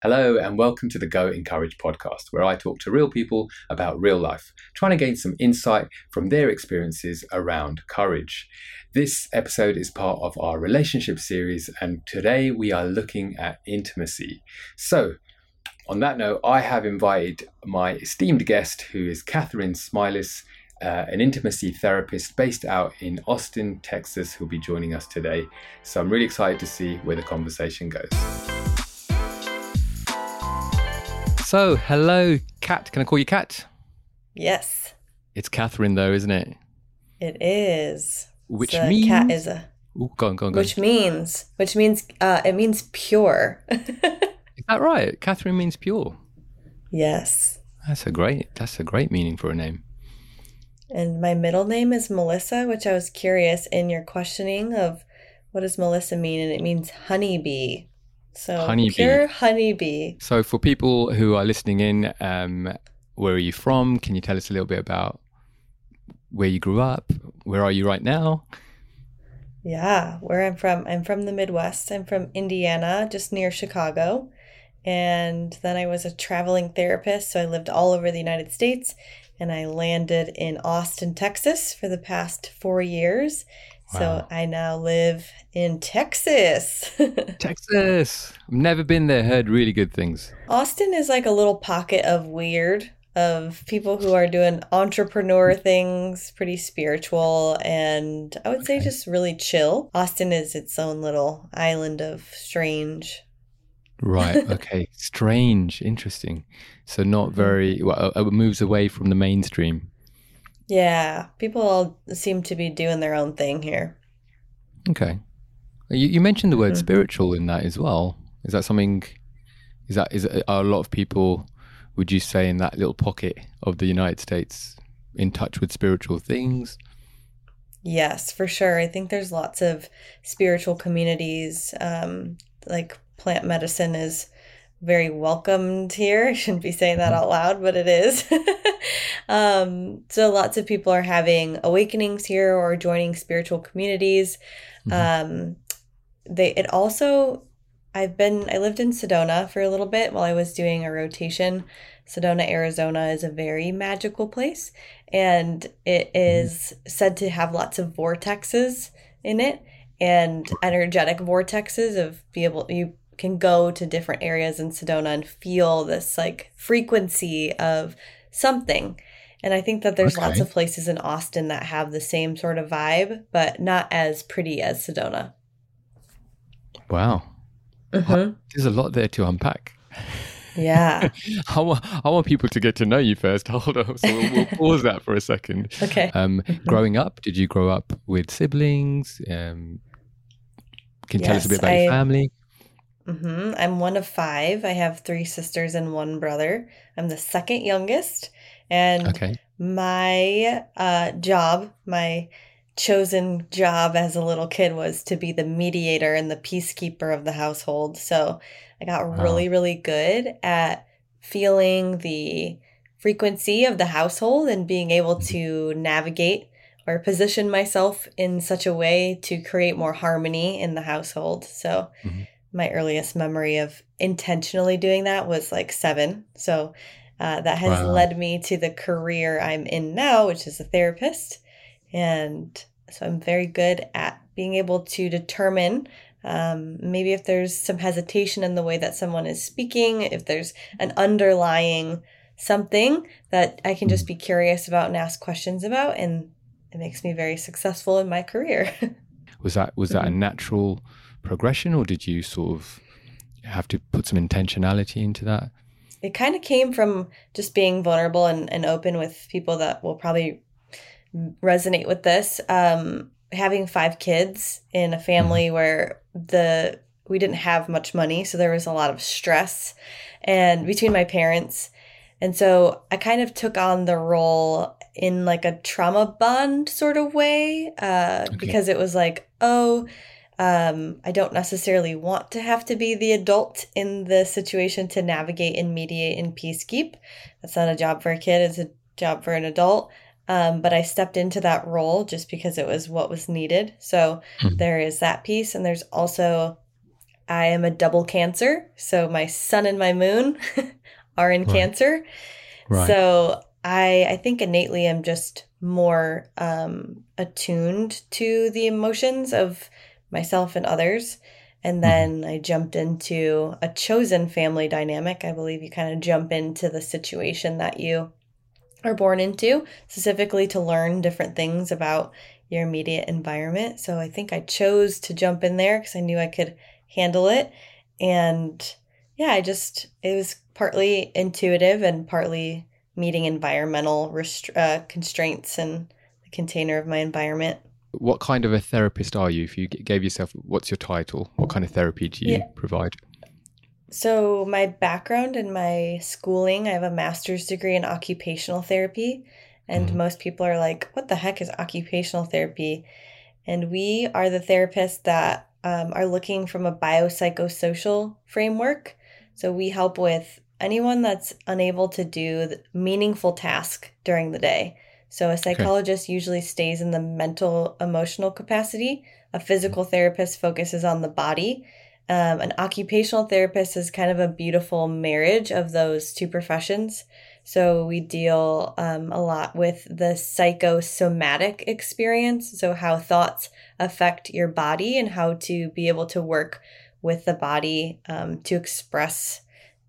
Hello, and welcome to the Go In Courage podcast, where I talk to real people about real life, trying to gain some insight from their experiences around courage. This episode is part of our relationship series, and today we are looking at intimacy. So, on that note, I have invited my esteemed guest, who is Katherine Smailis, uh, an intimacy therapist based out in Austin, Texas, who'll be joining us today. So I'm really excited to see where the conversation goes. So, hello, Kat. Can I call you Kat? Yes. It's Katherine, though, isn't it? It is. Which the means cat is a. Ooh, go on, go on, go Which means, which means, uh, it means pure. is that right? Katherine means pure. Yes. That's a great. That's a great meaning for a name. And my middle name is Melissa, which I was curious in your questioning of what does Melissa mean, and it means honeybee. So Honeybee. pure honeybee. So, for people who are listening in, um, where are you from? Can you tell us a little bit about where you grew up? Where are you right now? Yeah, where I'm from. I'm from the Midwest. I'm from Indiana, just near Chicago. And then I was a traveling therapist, so I lived all over the United States. And I landed in Austin, Texas for the past four years. So I now live in Texas. Texas. I've never been there. Heard really good things. Austin is like a little pocket of weird of people who are doing entrepreneur things, pretty spiritual, and I would say just really chill. Austin is its own little island of strange. Right. Okay. Strange. Interesting. So not very. Well, uh, it moves away from the mainstream. Yeah, people all seem to be doing their own thing here. Okay. You, you mentioned the word Mhm. spiritual in that as well. Is that something? Is that is are a lot of people? Would you say in that little pocket of the United States in touch with spiritual things? Yes, for sure. I think there's lots of spiritual communities. Um, like plant medicine is very welcomed here. I shouldn't be saying that out loud, but it is. um, so lots of people are having awakenings here or joining spiritual communities. Um, they it also I've been I lived in Sedona for a little bit while I was doing a rotation. Sedona, Arizona is a very magical place and it is said to have lots of vortexes in it and energetic vortexes of be able you can go to different areas in Sedona and feel this like frequency of something. And I think that there's lots of places in Austin that have the same sort of vibe, but not as pretty as Sedona. Wow. Mhm. There's a lot there to unpack. Yeah. I want, I want people to get to know you first. Hold on. So we'll, we'll pause that for a second. Okay. Um, growing up, did you grow up with siblings? Um, can you tell us a bit about your family? Hmm I'm one of five. I have three sisters and one brother. I'm the second youngest. And Okay. my uh, job, my chosen job as a little kid was to be the mediator and the peacekeeper of the household. So I got Wow. really, really good at feeling the frequency of the household and being able to navigate or position myself in such a way to create more harmony in the household. So Mhm. My earliest memory of intentionally doing that was like seven. So uh, that has Wow. led me to the career I'm in now, which is a therapist. And so I'm very good at being able to determine um, maybe if there's some hesitation in the way that someone is speaking, if there's an underlying something that I can just be curious about and ask questions about. And it makes me very successful in my career. Was that was that a Mm-hmm. natural progression, or did you sort of have to put some intentionality into that? it kind of came from just being vulnerable and, and open with people that will probably resonate with this um, having five kids in a family where the we didn't have much money so there was a lot of stress and between my parents and so i kind of took on the role in like a trauma bond sort of way uh, Okay. because it was like oh um, I don't necessarily want to have to be the adult in the situation to navigate and mediate and peacekeep. That's not a job for a kid, it's a job for an adult. Um, but I stepped into that role just because it was what was needed. So Mhm. there is that piece. And there's also I am a double Cancer. So my sun and my moon are in right. Cancer. Right. So I I think innately I'm just more um, attuned to the emotions of myself and others. And mm-hmm. then. I jumped into a chosen family dynamic. I believe you kind of jump into the situation that you are born into, specifically to learn different things about your immediate environment. So I think I chose to jump in there because I knew I could handle it. And yeah, I just, it was partly intuitive and partly meeting environmental rest- uh, constraints and the container of my environment. What kind of a therapist are you? If you gave yourself, what's your title? What kind of therapy do you yeah. provide? So, my background and my schooling, I have a master's degree in occupational therapy. And mm. most people are like, what the heck is occupational therapy? And we are the therapists that um, are looking from a biopsychosocial framework. So, we help with anyone that's unable to do meaningful task during the day. So, a psychologist okay. usually stays in the mental emotional capacity. A physical therapist focuses on the body um, an occupational therapist is kind of a beautiful marriage of those two professions. So we deal um, a lot with the psychosomatic experience, so how thoughts affect your body and how to be able to work with the body um, to express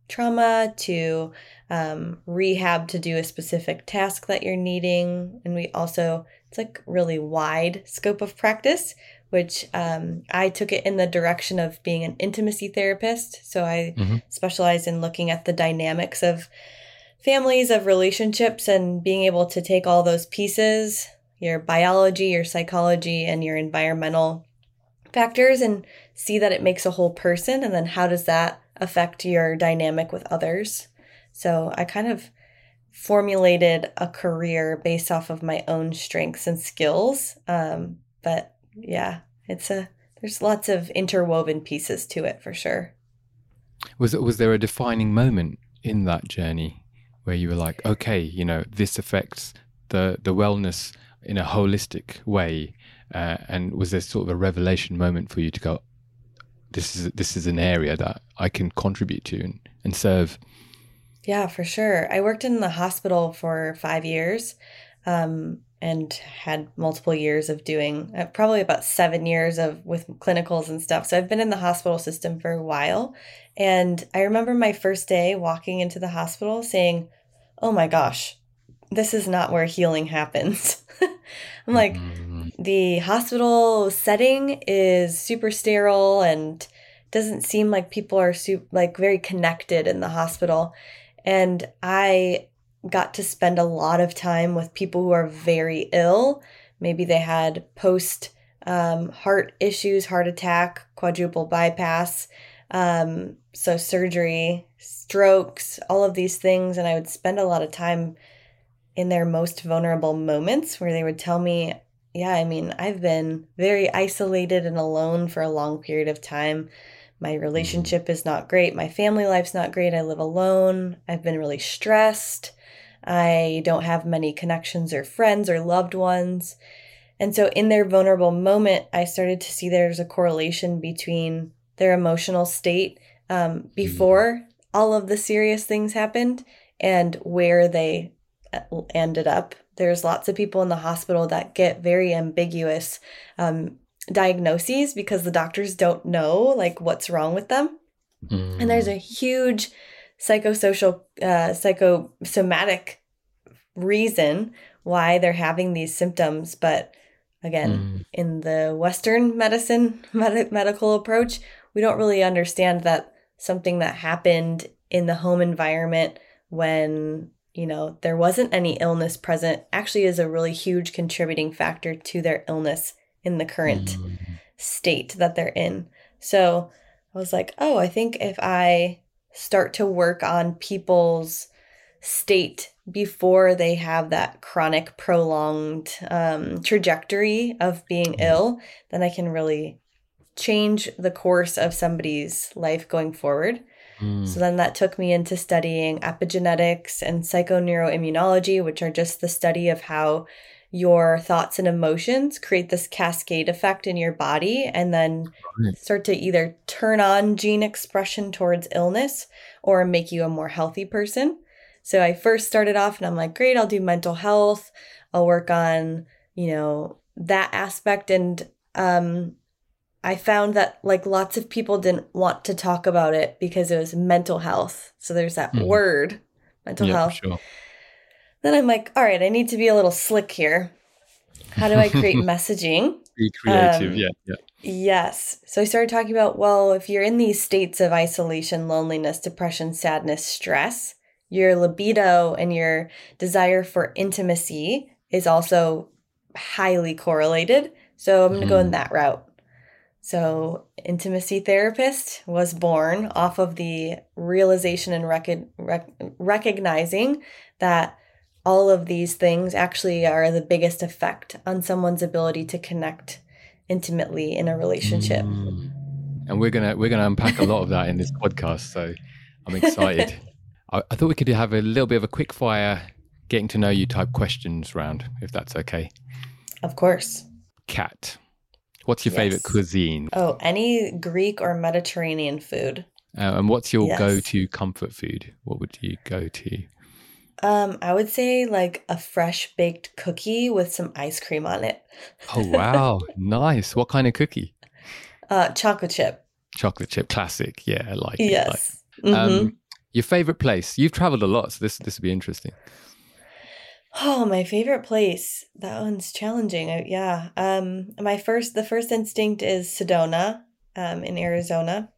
trauma, to um, rehab to do a specific task that you're needing. And we also, it's like really wide scope of practice which um, I took it in the direction of being an intimacy therapist. So I mm-hmm. specialize in looking at the dynamics of families, of relationships, and being able to take all those pieces your biology, your psychology, and your environmental factors and see that it makes a whole person. And then how does that affect your dynamic with others? So I kind of formulated a career based off of my own strengths and skills. Um, but yeah, it's a there's lots of interwoven pieces to it for sure. Was was there a defining moment in that journey where you were like, okay, you know, this affects the the wellness in a holistic way, uh, and was there sort of a revelation moment for you to go, this is this is an area that I can contribute to and, and serve? Yeah, for sure. I worked in the hospital for five years. Um, and had multiple years of doing uh, probably about seven years of with clinicals and stuff so i've been in the hospital system for a while and i remember my first day walking into the hospital saying oh my gosh this is not where healing happens i'm like mm-hmm. the hospital setting is super sterile and doesn't seem like people are su- like very connected in the hospital and i got to spend a lot of time with people who are very ill. Maybe they had post um, heart issues, heart attack, quadruple bypass, um, so surgery, strokes, all of these things. And I would spend a lot of time in their most vulnerable moments where they would tell me, Yeah, I mean, I've been very isolated and alone for a long period of time. My relationship is not great. My family life's not great. I live alone. I've been really stressed. I don't have many connections or friends or loved ones. And so, in their vulnerable moment, I started to see there's a correlation between their emotional state um, hmm. before all of the serious things happened and where they ended up. There's lots of people in the hospital that get very ambiguous um, diagnoses because the doctors don't know like what's wrong with them. Mm. And there's a huge psychosocial, uh, psychosomatic reason why they're having these symptoms. But again, mm. in the Western medicine med- medical approach, we don't really understand that something that happened in the home environment when you know there wasn't any illness present actually is a really huge contributing factor to their illness in the current mm. state that they're in so i was like oh i think if i start to work on people's state before they have that chronic, prolonged um, trajectory of being mm-hmm. ill, then I can really change the course of somebody's life going forward. Mm. So then that took me into studying epigenetics and psychoneuroimmunology, which are just the study of how your thoughts and emotions create this cascade effect in your body and then start to either turn on gene expression towards illness or make you a more healthy person. So I first started off and I'm like, great, I'll do mental health. I'll work on, you know, that aspect. And um, I found that like lots of people didn't want to talk about it because it was mental health. So there's that Mhm. word, mental yeah, health. sure. Then I'm like, all right, I need to be a little slick here. How do I create messaging? Be creative. Um, yeah, yeah. Yes. So I started talking about, well, if you're in these states of isolation, loneliness, depression, sadness, stress, your libido and your desire for intimacy is also highly correlated. So I'm going to go in Mhm. that route. So, intimacy therapist was born off of the realization and rec- rec- recognizing that all of these things actually are the biggest effect on someone's ability to connect intimately in a relationship. Mm. And we're gonna we're gonna unpack a lot of that in this podcast. So I'm excited. I, I thought we could have a little bit of a quick fire, getting to know you type questions round, if that's okay. Of course. Cat, what's your favorite cuisine? Oh, any Greek or Mediterranean food. Uh, and what's your Yes. go-to comfort food? What would you go to? Um, I would say like a fresh baked cookie with some ice cream on it. Oh wow, nice. What kind of cookie? Uh, chocolate chip. Chocolate chip, classic. Yeah, I like it. like Yes. it. Mhm. Um, your favorite place? You've traveled a lot, so this this would be interesting. Oh, my favorite place. That one's challenging. I, yeah. Um, my first, the first instinct is Sedona, um, in Arizona.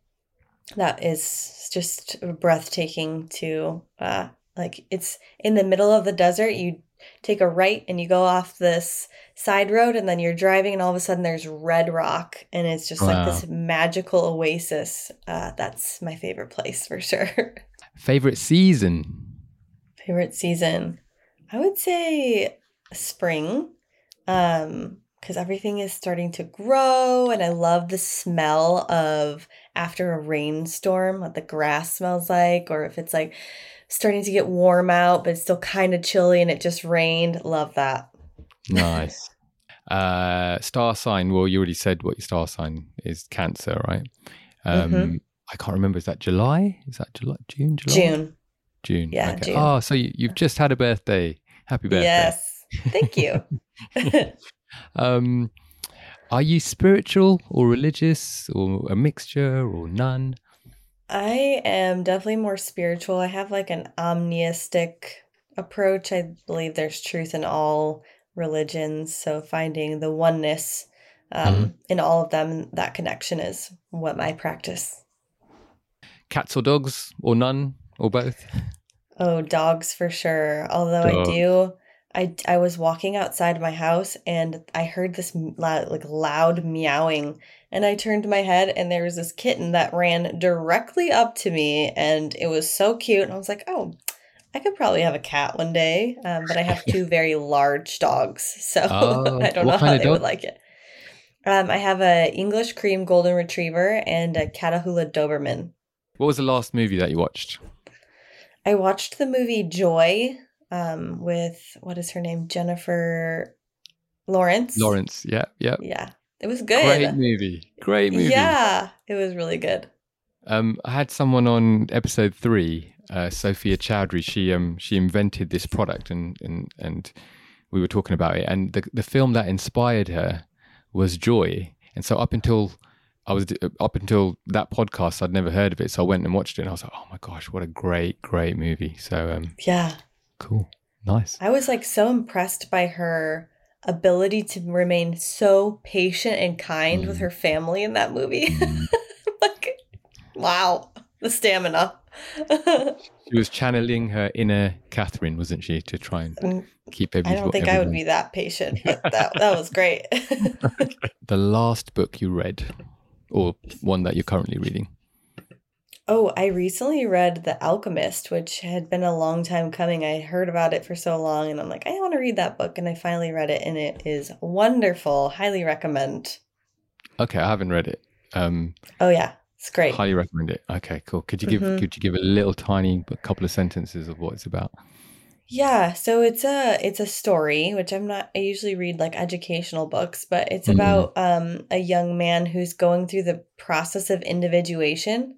That is just breathtaking to, uh, like it's in the middle of the desert. You take a right and you go off this side road and then you're driving and all of a sudden there's red rock and it's just like this magical oasis. Uh, that's my favorite place for sure. Favorite season? Favorite season? I would say spring. Um because everything is starting to grow and I love the smell of after a rainstorm, what the grass smells like or if it's like starting to get warm out but it's still kind of chilly and it just rained. Love that. Nice. uh, star sign. Well, you already said what your star sign is. Cancer, right? Um, Mhm. I can't remember. Is that July? Is that July? June? July? June. June. Yeah, Okay. June. Oh, so you, you've just had a birthday. Happy birthday. Yes. Thank you. Um, are you spiritual or religious or a mixture or none? I am definitely more spiritual. I have like an omnistic approach. I believe there's truth in all religions. So finding the oneness um, Mhm. in all of them, that connection is what my practice. Cats or dogs or none or both? Oh, dogs for sure. Although I do, I I was walking outside my house and I heard this loud, like loud meowing, and I turned my head and there was this kitten that ran directly up to me, and it was so cute. And I was like, oh, I could probably have a cat one day, um, but I have two very large dogs, so Oh, I don't know how kind of they would like it. Um, I have a English cream golden retriever and a Catahoula Doberman. What was the last movie that you watched? I watched the movie Joy um, with what is her name? Jennifer Lawrence. Lawrence. Yeah, yeah. Yeah, it was good. Great movie. Great movie. Yeah, it was really good. Um, I had someone on episode three, uh, Sophia Chowdhury. She um she invented this product, and and and we were talking about it. And the the film that inspired her was Joy. And so up until I was up until that podcast, I'd never heard of it. So I went and watched it, and I was like, oh my gosh, what a great great movie. So um, Yeah, cool, nice. I was like so impressed by her ability to remain so patient and kind with Mm. her family in that movie. Mm. like, wow, the stamina. She was channeling her inner Katherine, wasn't she, to try and keep keep I don't think I would be that patient, but that that was great. The last book you read, or one that you're currently reading. Oh, I recently read The Alchemist, which had been a long time coming. I heard about it for so long, and I'm like, I want to read that book. And I finally read it, and it is wonderful. Highly recommend. Okay, I haven't read it. Um, Oh, yeah, it's great. highly recommend it. Okay, cool. Could you give Mhm. could you give a little tiny couple of sentences of what it's about? Yeah, so it's a it's a story, which I'm not I usually read like educational books, but it's Mhm. about um a young man who's going through the process of individuation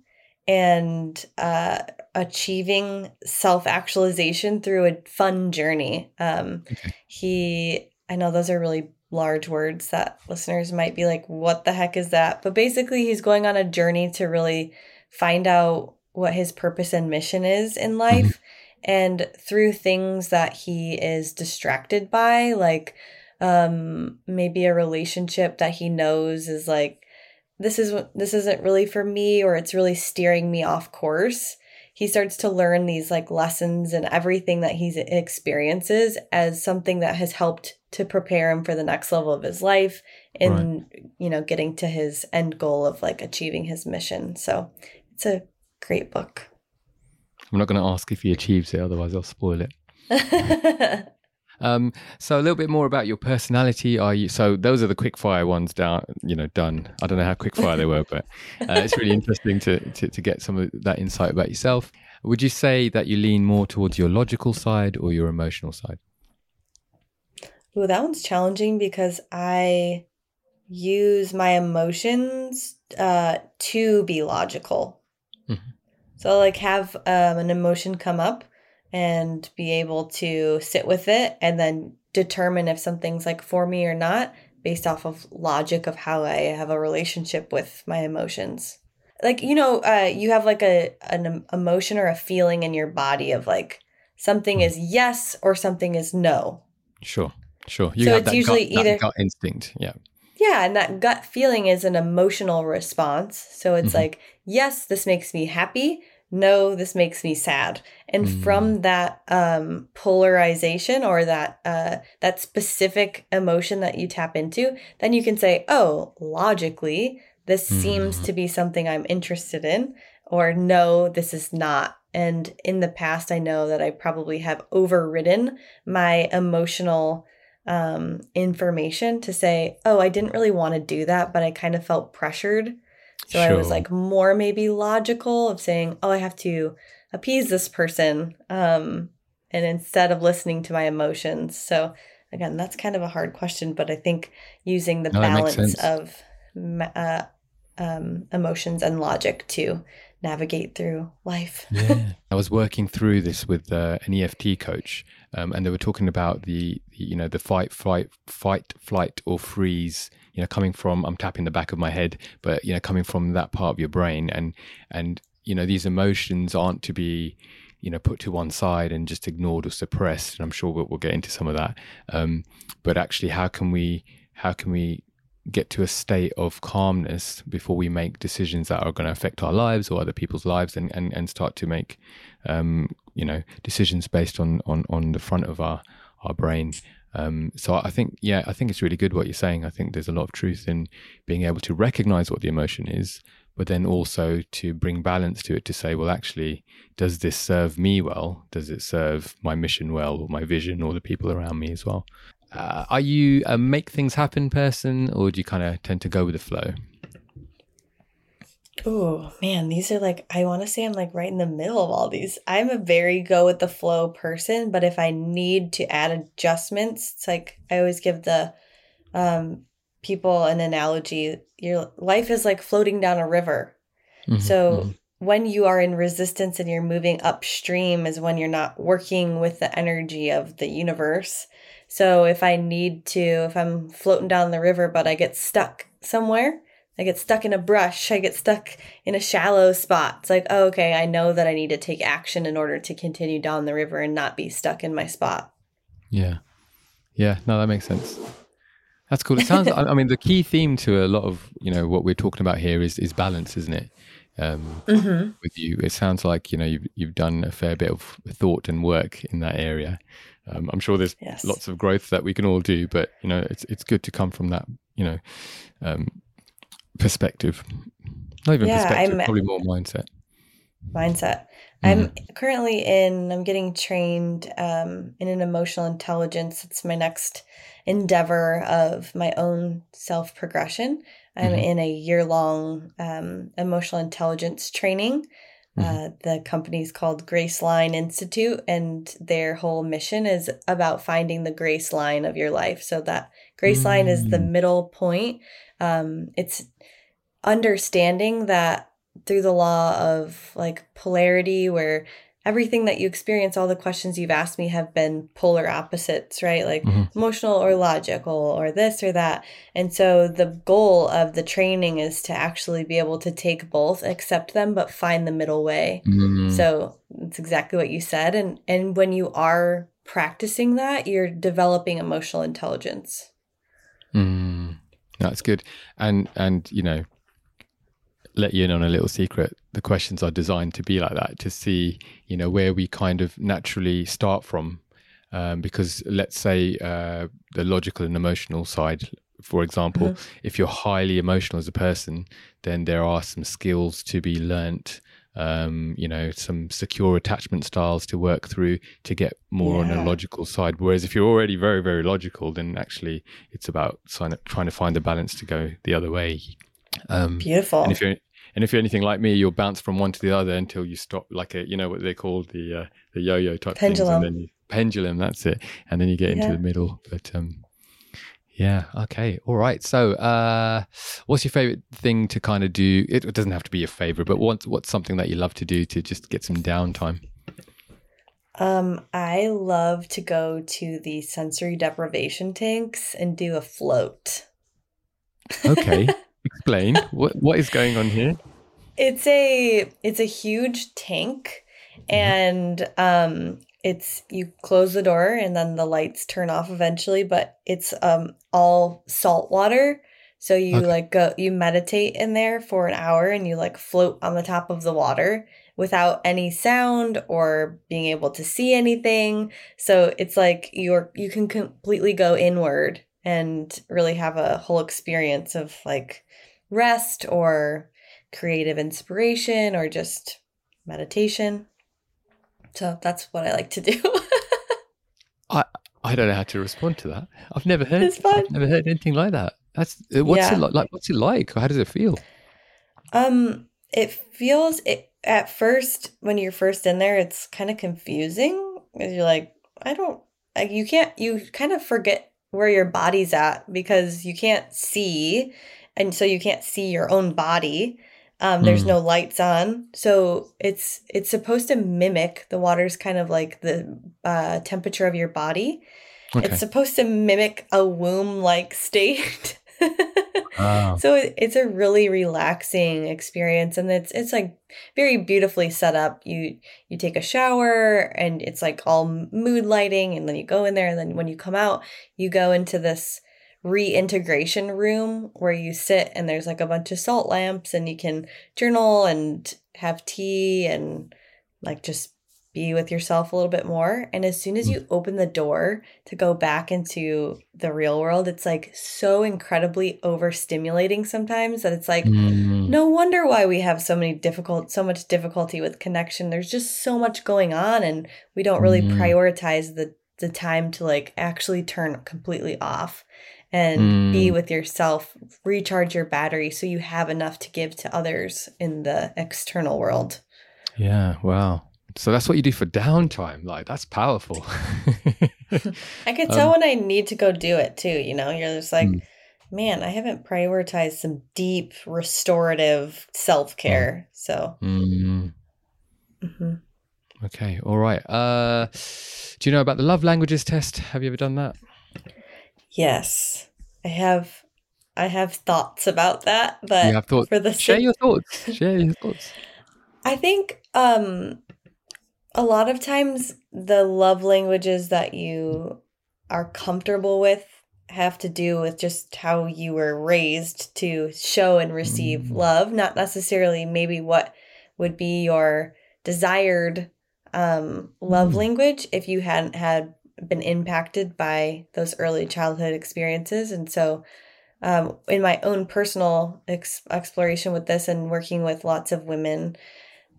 and uh achieving self-actualization through a fun journey. Um Okay. he I know those are really large words that listeners might be like what the heck is that? But basically he's going on a journey to really find out what his purpose and mission is in life and through things that he is distracted by like um maybe a relationship that he knows is like this is this isn't really for me or it's really steering me off course he starts to learn these like lessons and everything that he experiences as something that has helped to prepare him for the next level of his life and you know getting to his end goal of like achieving his mission. So it's a great book I'm not going to ask if he achieves it, otherwise I'll spoil it. Um, so a little bit more about your personality. Are you so? Those are the quick fire ones down. You know, done. I don't know how quick fire they were, but uh, it's really interesting to, to to get some of that insight about yourself. Would you say that you lean more towards your logical side or your emotional side? Well, that one's challenging because I use my emotions uh, to be logical. So, like, have um, an emotion come up and be able to sit with it and then determine if something's like for me or not based off of logic of how I have a relationship with my emotions. Like, you know, uh, you have like a an emotion or a feeling in your body of like something is yes or something is no. Sure, sure. You So have it's that usually gut, either- gut instinct. Yeah. Yeah, and that gut feeling is an emotional response. So it's Mhm. like, yes, this makes me happy. No, this makes me sad. And Mm. from that um, polarization or that uh, that specific emotion that you tap into, then you can say, oh, logically, this seems Mm. to be something I'm interested in, or no, this is not. And in the past, I know that I probably have overridden my emotional um, information to say, oh, I didn't really want to do that, but I kind of felt pressured. So I was like more maybe logical of saying, oh, I have to appease this person. Um, and instead of listening to my emotions. So again, that's kind of a hard question, but I think using the No, balance of uh, um, emotions and logic to navigate through life. Yeah, I was working through this with uh, an EFT coach, um, and they were talking about the, the, you know, the fight, flight, fight, flight, or freeze. You know, coming from I'm tapping the back of my head, but you know, coming from that part of your brain, and and you know, these emotions aren't to be, you know, put to one side and just ignored or suppressed. And I'm sure we'll, we'll get into some of that. Um, but actually, how can we, how can we get to a state of calmness before we make decisions that are going to affect our lives or other people's lives and, and, and start to make um, you know decisions based on, on on the front of our our brain um, so I think yeah I think it's really good what you're saying. I think there's a lot of truth in being able to recognize what the emotion is but then also to bring balance to it to say well actually does this serve me well? Does it serve my mission well or my vision or the people around me as well? Uh, are you a make things happen person or do you kind of tend to go with the flow Oh man, these are like I want to say I'm like right in the middle of all these. I'm a very go with the flow person, but if I need to add adjustments, it's like I always give the um people an analogy. Your life is like floating down a river. Mhm, So mhm. when you are in resistance and you're moving upstream is when you're not working with the energy of the universe. So if I need to, if I'm floating down the river, but I get stuck somewhere, I get stuck in a brush, I get stuck in a shallow spot. It's like, oh, okay, I know that I need to take action in order to continue down the river and not be stuck in my spot. Yeah. Yeah. No, that makes sense. That's cool. It sounds, I I mean, the key theme to a lot of, you know, what we're talking about here is, is balance, isn't it? Um, Mm-hmm. with you, it sounds like, you know, you've, you've done a fair bit of thought and work in that area. Um, I'm sure there's Yes. lots of growth that we can all do, but, you know, it's, it's good to come from that, you know, um, perspective. Not even Yeah, perspective, I'm- probably more mindset. mindset. I'm currently in, I'm getting trained um, in an emotional intelligence. It's my next endeavor of my own self progression. I'm Mhm. in a year long um, emotional intelligence training Uh, the company's called Graceline Institute, and their whole mission is about finding the grace line of your life. So that grace line is the Mm. middle point. Um, it's understanding that through the law of like polarity, where everything that you experience, all the questions you've asked me have been polar opposites, right? Like Mhm. emotional or logical or this or that. And so the goal of the training is to actually be able to take both, accept them, but find the middle way. Mm. So it's exactly what you said. And and when you are practicing that, you're developing emotional intelligence. Mm, that's good. And and you know, let you in on a little secret. The questions are designed to be like that to see you know where we kind of naturally start from. Um, because let's say uh, the logical and emotional side, for example, if you're highly emotional as a person, then there are some skills to be learnt. Um, you know, some secure attachment styles to work through to get more on a logical side. Whereas if you're already very, very logical, then actually it's about trying to find the balance to go the other way. Um, Beautiful. and if you're and if you're anything like me, you'll bounce from one to the other until you stop, like a you know what they call the uh, the yo-yo type things, Pendulum. and then you, pendulum. That's it, and then you get into the middle. But um, yeah, okay, all right. So, uh, what's your favorite thing to kind of do? It, doesn't have to be your favorite, but what's what's something that you love to do to just get some downtime? Um, I love to go to the sensory deprivation tanks and do a float. Okay, explain what what is going on here. It's a it's a huge tank and um it's you close the door and then the lights turn off eventually, but it's um all salt water. So you Okay. like go you meditate in there for an hour and you like float on the top of the water without any sound or being able to see anything. So it's like you're you can completely go inward and really have a whole experience of like rest or creative inspiration or just meditation. So that's what I like to do. I I don't know how to respond to that. I've never heard. It's fun. I've never heard anything like that. That's what's Yeah. it like, like? What's it like? How does it feel? um it feels it at first when you're first in there it's kind of confusing because you're like I don't like you can't you kind of forget where your body's at because you can't see and so you can't see your own body. Um, there's Mm. no lights on, so it's it's supposed to mimic the water's kind of like the uh, temperature of your body. Okay. It's supposed to mimic a womb like state. Wow. So it- it's a really relaxing experience and it's it's like very beautifully set up. You you take a shower and it's like all mood lighting and then you go in there and then when you come out, you go into this reintegration room where you sit and there's like a bunch of salt lamps and you can journal and have tea and like just be with yourself a little bit more. And as soon as you open the door to go back into the real world, it's like so incredibly overstimulating sometimes that it's like, Mm. no wonder why we have so many difficult, so much difficulty with connection. There's just so much going on, and we don't really Mm. prioritize the the time to like actually turn completely off and be Mm. with yourself, recharge your battery, so you have enough to give to others in the external world. Yeah. Wow. So that's what you do for downtime. Like that's powerful. I can Um, tell when I need to go do it too. You know, you're just like, Mm. man, I haven't prioritized some deep restorative self care. So, Mm. mhm. Okay. All right. Uh, do you know about the love languages test? Have you ever done that? Yes, I have. I have thoughts about that, but you have thoughts. for the Share your thoughts. Share your thoughts. I think um a lot of times the love languages that you are comfortable with have to do with just how you were raised to show and receive Mm. love, not necessarily maybe what would be your desired um love Mm. language if you hadn't had been impacted by those early childhood experiences. And so um, in my own personal ex- exploration with this and working with lots of women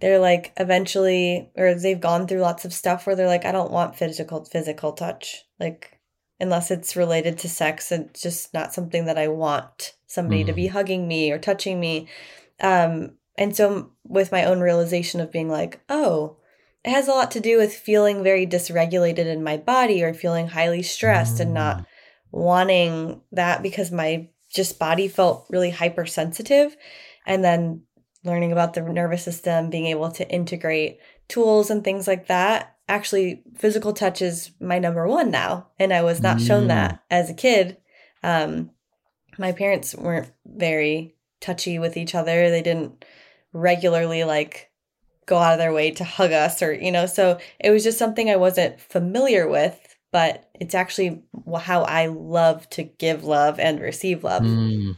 they're like eventually or they've gone through lots of stuff where they're like i don't want physical physical touch. Like unless it's related to sex it's just not something that i want somebody to be hugging me or touching me. Um and so with my own realization of being like, oh, it has a lot to do with feeling very dysregulated in my body or feeling highly stressed and not Mm. wanting that because my just body felt really hypersensitive and then learning about the nervous system being able to integrate tools and things like that actually physical touch is my number one now and i was not shown Mm. that as a kid um my parents weren't very touchy with each other they didn't regularly like go out of their way to hug us or you know so it was just something i wasn't familiar with but it's actually how i love to give love and receive love Mm.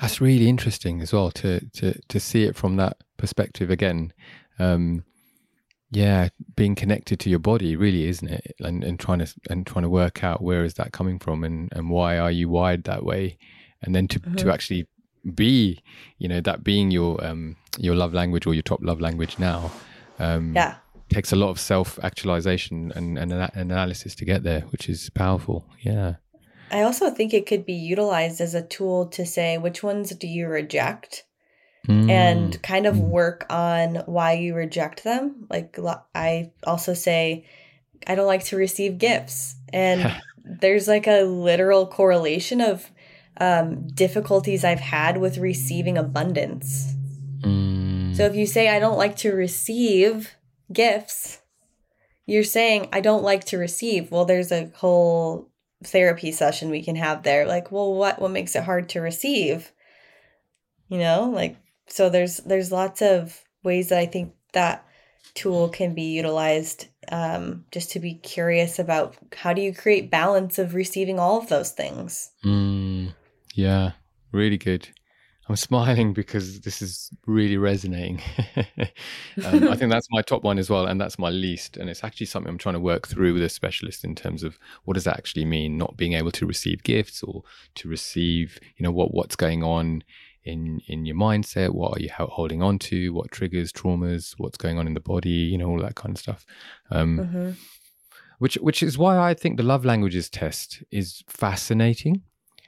That's really interesting as well to to to see it from that perspective again. Um, yeah, being connected to your body, really, isn't it? And and trying to and trying to work out where is that coming from and and why are you wired that way, and then to to Mhm. actually be, you know, that being your um your love language or your top love language now. Um, yeah takes a lot of self actualization and, and ana- analysis to get there, which is powerful. Yeah. i also think it could be utilized as a tool to say which ones do you reject Mm. and kind of Mm. work on why you reject them. Like I also say, I don't like to receive gifts, and there's like a literal correlation of um, difficulties I've had with receiving abundance. Mm. So if you say I don't like to receive gifts, you're saying I don't like to receive. Well, there's a whole therapy session we can have there. Like, well, what what makes it hard to receive? You know, like so there's there's lots of ways that I think that tool can be utilized um, just to be curious about how do you create balance of receiving all of those things. Mm, yeah, really good. I'm smiling because this is really resonating. um, I think that's my top one as well, and that's my least. And it's actually something I'm trying to work through with a specialist in terms of what does that actually mean, not being able to receive gifts or to receive, you know, what what's going on in in your mindset, what are you holding on to, what triggers, traumas, what's going on in the body, you know, all that kind of stuff. Um, hmm which which is why I think the love languages test is fascinating.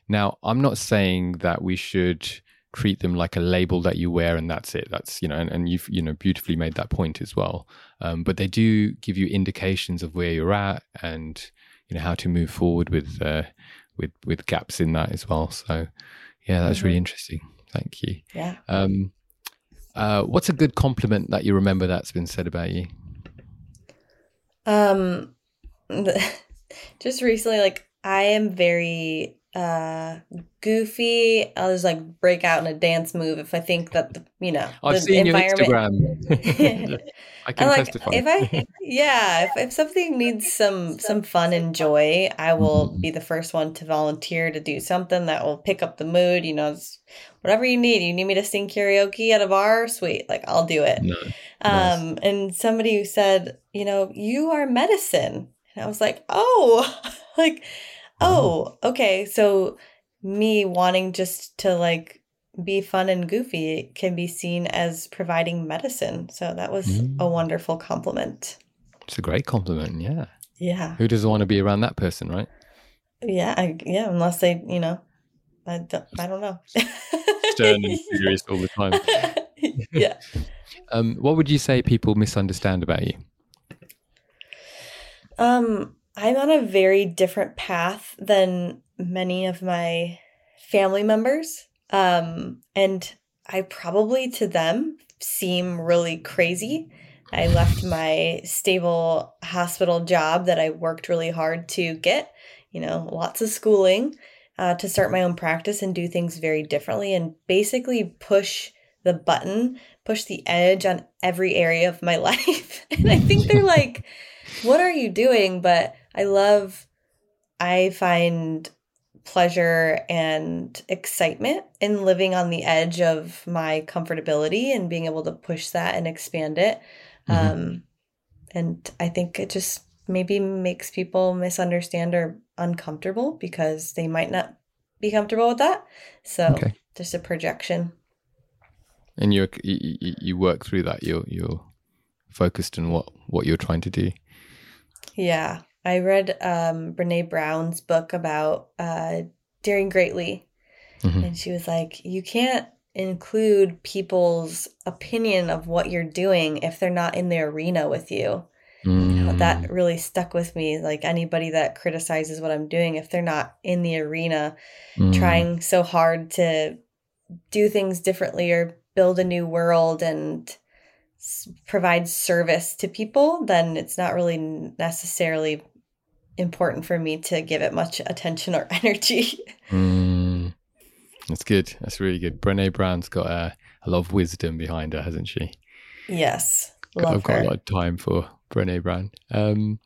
Now, I'm not saying that we should treat them like a label that you wear and that's it. That's you know, and, and you've you know beautifully made that point as well. Um, but they do give you indications of where you're at and you know how to move forward with uh, with with gaps in that as well. So yeah, that's really Mhm. interesting. Thank you. Yeah. Um, uh, what's a good compliment that you remember that's been said about you? Um, just recently, like I am very uh goofy. I'll just like break out in a dance move if I think that the you know I've the seen your environment. Instagram. I can like testify. if I yeah if, if something needs some some fun and joy, I will Mhm. be the first one to volunteer to do something that will pick up the mood. You know, whatever you need. You need me to sing karaoke at a bar, sweet. Like I'll do it. no. Nice. Um, and somebody who said, you know, you are medicine. And I was like, oh, like, oh, okay. So me wanting just to like be fun and goofy can be seen as providing medicine. So that was Mm. a wonderful compliment. It's a great compliment. Yeah. Yeah. Who doesn't want to be around that person, right? Yeah. I, yeah. Unless they, you know, I don't, I don't know. Stern and serious all the time. yeah. Um, what would you say people misunderstand about you? Um, I'm on a very different path than many of my family members. Um, and I probably to them seem really crazy. I left my stable hospital job that I worked really hard to get, you know, lots of schooling uh, to start my own practice and do things very differently and basically push the button, push the edge on every area of my life. and I think they're like, what are you doing? But I love, I find pleasure and excitement in living on the edge of my comfortability and being able to push that and expand it. Mhm. Um, and I think it just maybe makes people misunderstand or uncomfortable because they might not be comfortable with that. So Okay. just a projection. And you- you work through that. You're, you're focused on what, what you're trying to do. Yeah. I read um, Brene Brown's book about uh, daring greatly. Mhm. And she was like, you can't include people's opinion of what you're doing if they're not in the arena with you. Mm. That really stuck with me. Like anybody that criticizes what I'm doing, if they're not in the arena Mm. trying so hard to do things differently or build a new world and s- provide service to people, then it's not really necessarily important for me to give it much attention or energy. Mm. That's good. That's really good. Brene Brown's got a, a lot of wisdom behind her, hasn't she? yes. I've got her. a lot of time for Brene Brown. Um,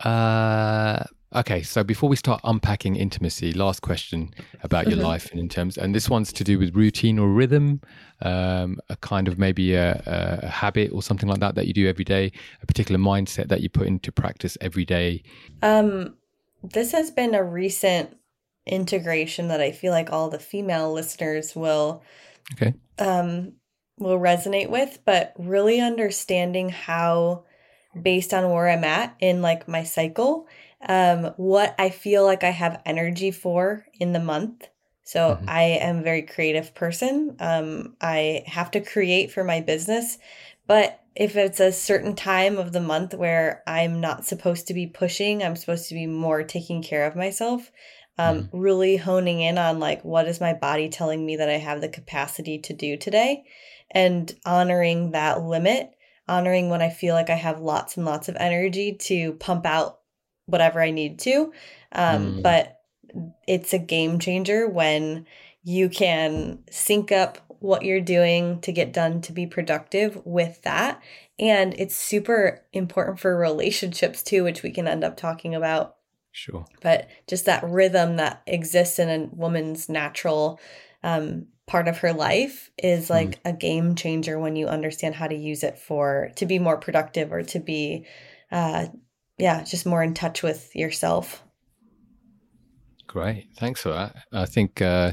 uh, okay, so before we start unpacking intimacy, last question about your life and in terms, and this one's to do with routine or rhythm, um, a kind of maybe a, a, a habit or something like that that you do every day, a particular mindset that you put into practice every day. Um, this has been a recent integration that I feel like all the female listeners will Okay. um will resonate with, but really understanding how based on where I'm at in like my cycle, um, what I feel like I have energy for in the month. So Mhm. I am a very creative person. Um, I have to create for my business, but if it's a certain time of the month where I'm not supposed to be pushing, I'm supposed to be more taking care of myself. Um, really honing in on like what is my body telling me that I have the capacity to do today, and honoring that limit, honoring when I feel like I have lots and lots of energy to pump out whatever I need to. Um, Mm. But it's a game changer when you can sync up what you're doing to get done to be productive with that. And it's super important for relationships too, which we can end up talking about. Sure. But just that rhythm that exists in a woman's natural um, part of her life is like a game changer when you understand how to use it for to be more productive or to be, uh, yeah, just more in touch with yourself. Great. Thanks for that. I think, uh,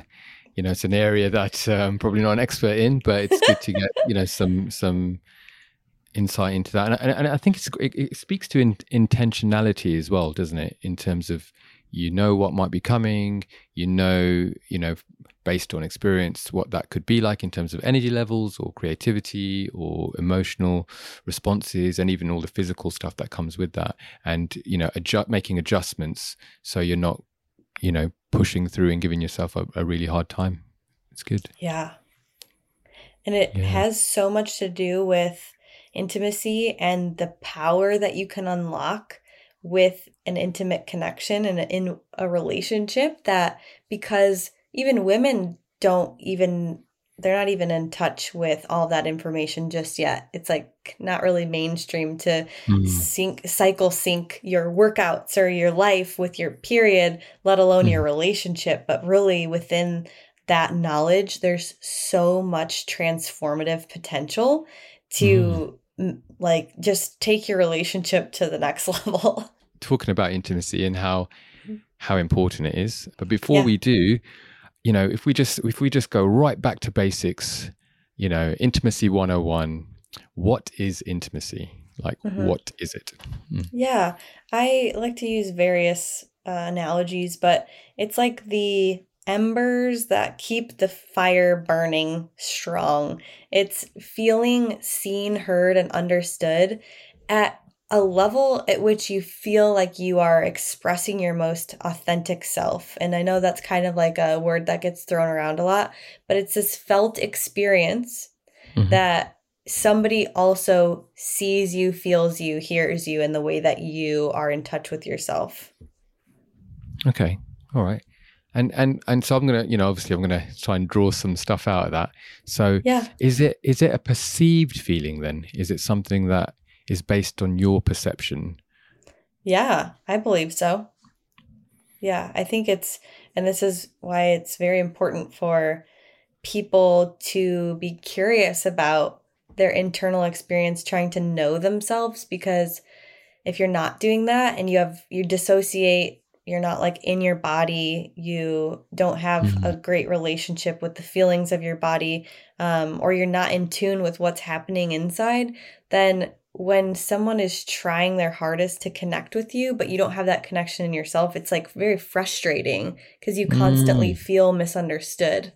you know, it's an area that I'm probably not an expert in, but it's good to get, you know, some, some, insight into that and, and, i think it, it speaks to in, intentionality as well doesn't it in terms of you know what might be coming you know you know based on experience what that could be like in terms of energy levels or creativity or emotional responses and even all the physical stuff that comes with that and you know adjust, making adjustments so you're not you know pushing through and giving yourself a, a really hard time it's good Yeah. And it Yeah. has so much to do with intimacy and the power that you can unlock with an intimate connection and in a relationship that because even women don't even they're not even in touch with all that information just yet. It's like not really mainstream to Mm. sync cycle sync your workouts or your life with your period, let alone your relationship. But really within that knowledge, there's so much transformative potential to m like just take your relationship to the next level. talking about intimacy and how Mhm. how important it is. But before Yeah. we do, you know, if we just if we just go right back to basics, you know, intimacy 101, what is intimacy? Like Mhm. what is it? Yeah, I like to use various uh, analogies, but it's like the embers that keep the fire burning strong. It's feeling seen, heard, and understood at a level at which you feel like you are expressing your most authentic self. And I know that's kind of like a word that gets thrown around a lot, but it's this felt experience Mhm. that somebody also sees you, feels you, hears you in the way that you are in touch with yourself. Okay. All right. And and and so I'm gonna, you know, obviously I'm gonna try and draw some stuff out of that. So Yeah. is it is it a perceived feeling then? Is it something that is based on your perception? Yeah, I believe so. Yeah, I think it's, and this is why it's very important for people to be curious about their internal experience, trying to know themselves. Because if you're not doing that and you have, you dissociate, you're not like in your body, you don't have Mhm. a great relationship with the feelings of your body, um, or you're not in tune with what's happening inside, then when someone is trying their hardest to connect with you, but you don't have that connection in yourself, it's like very frustrating because you constantly Mm. feel misunderstood.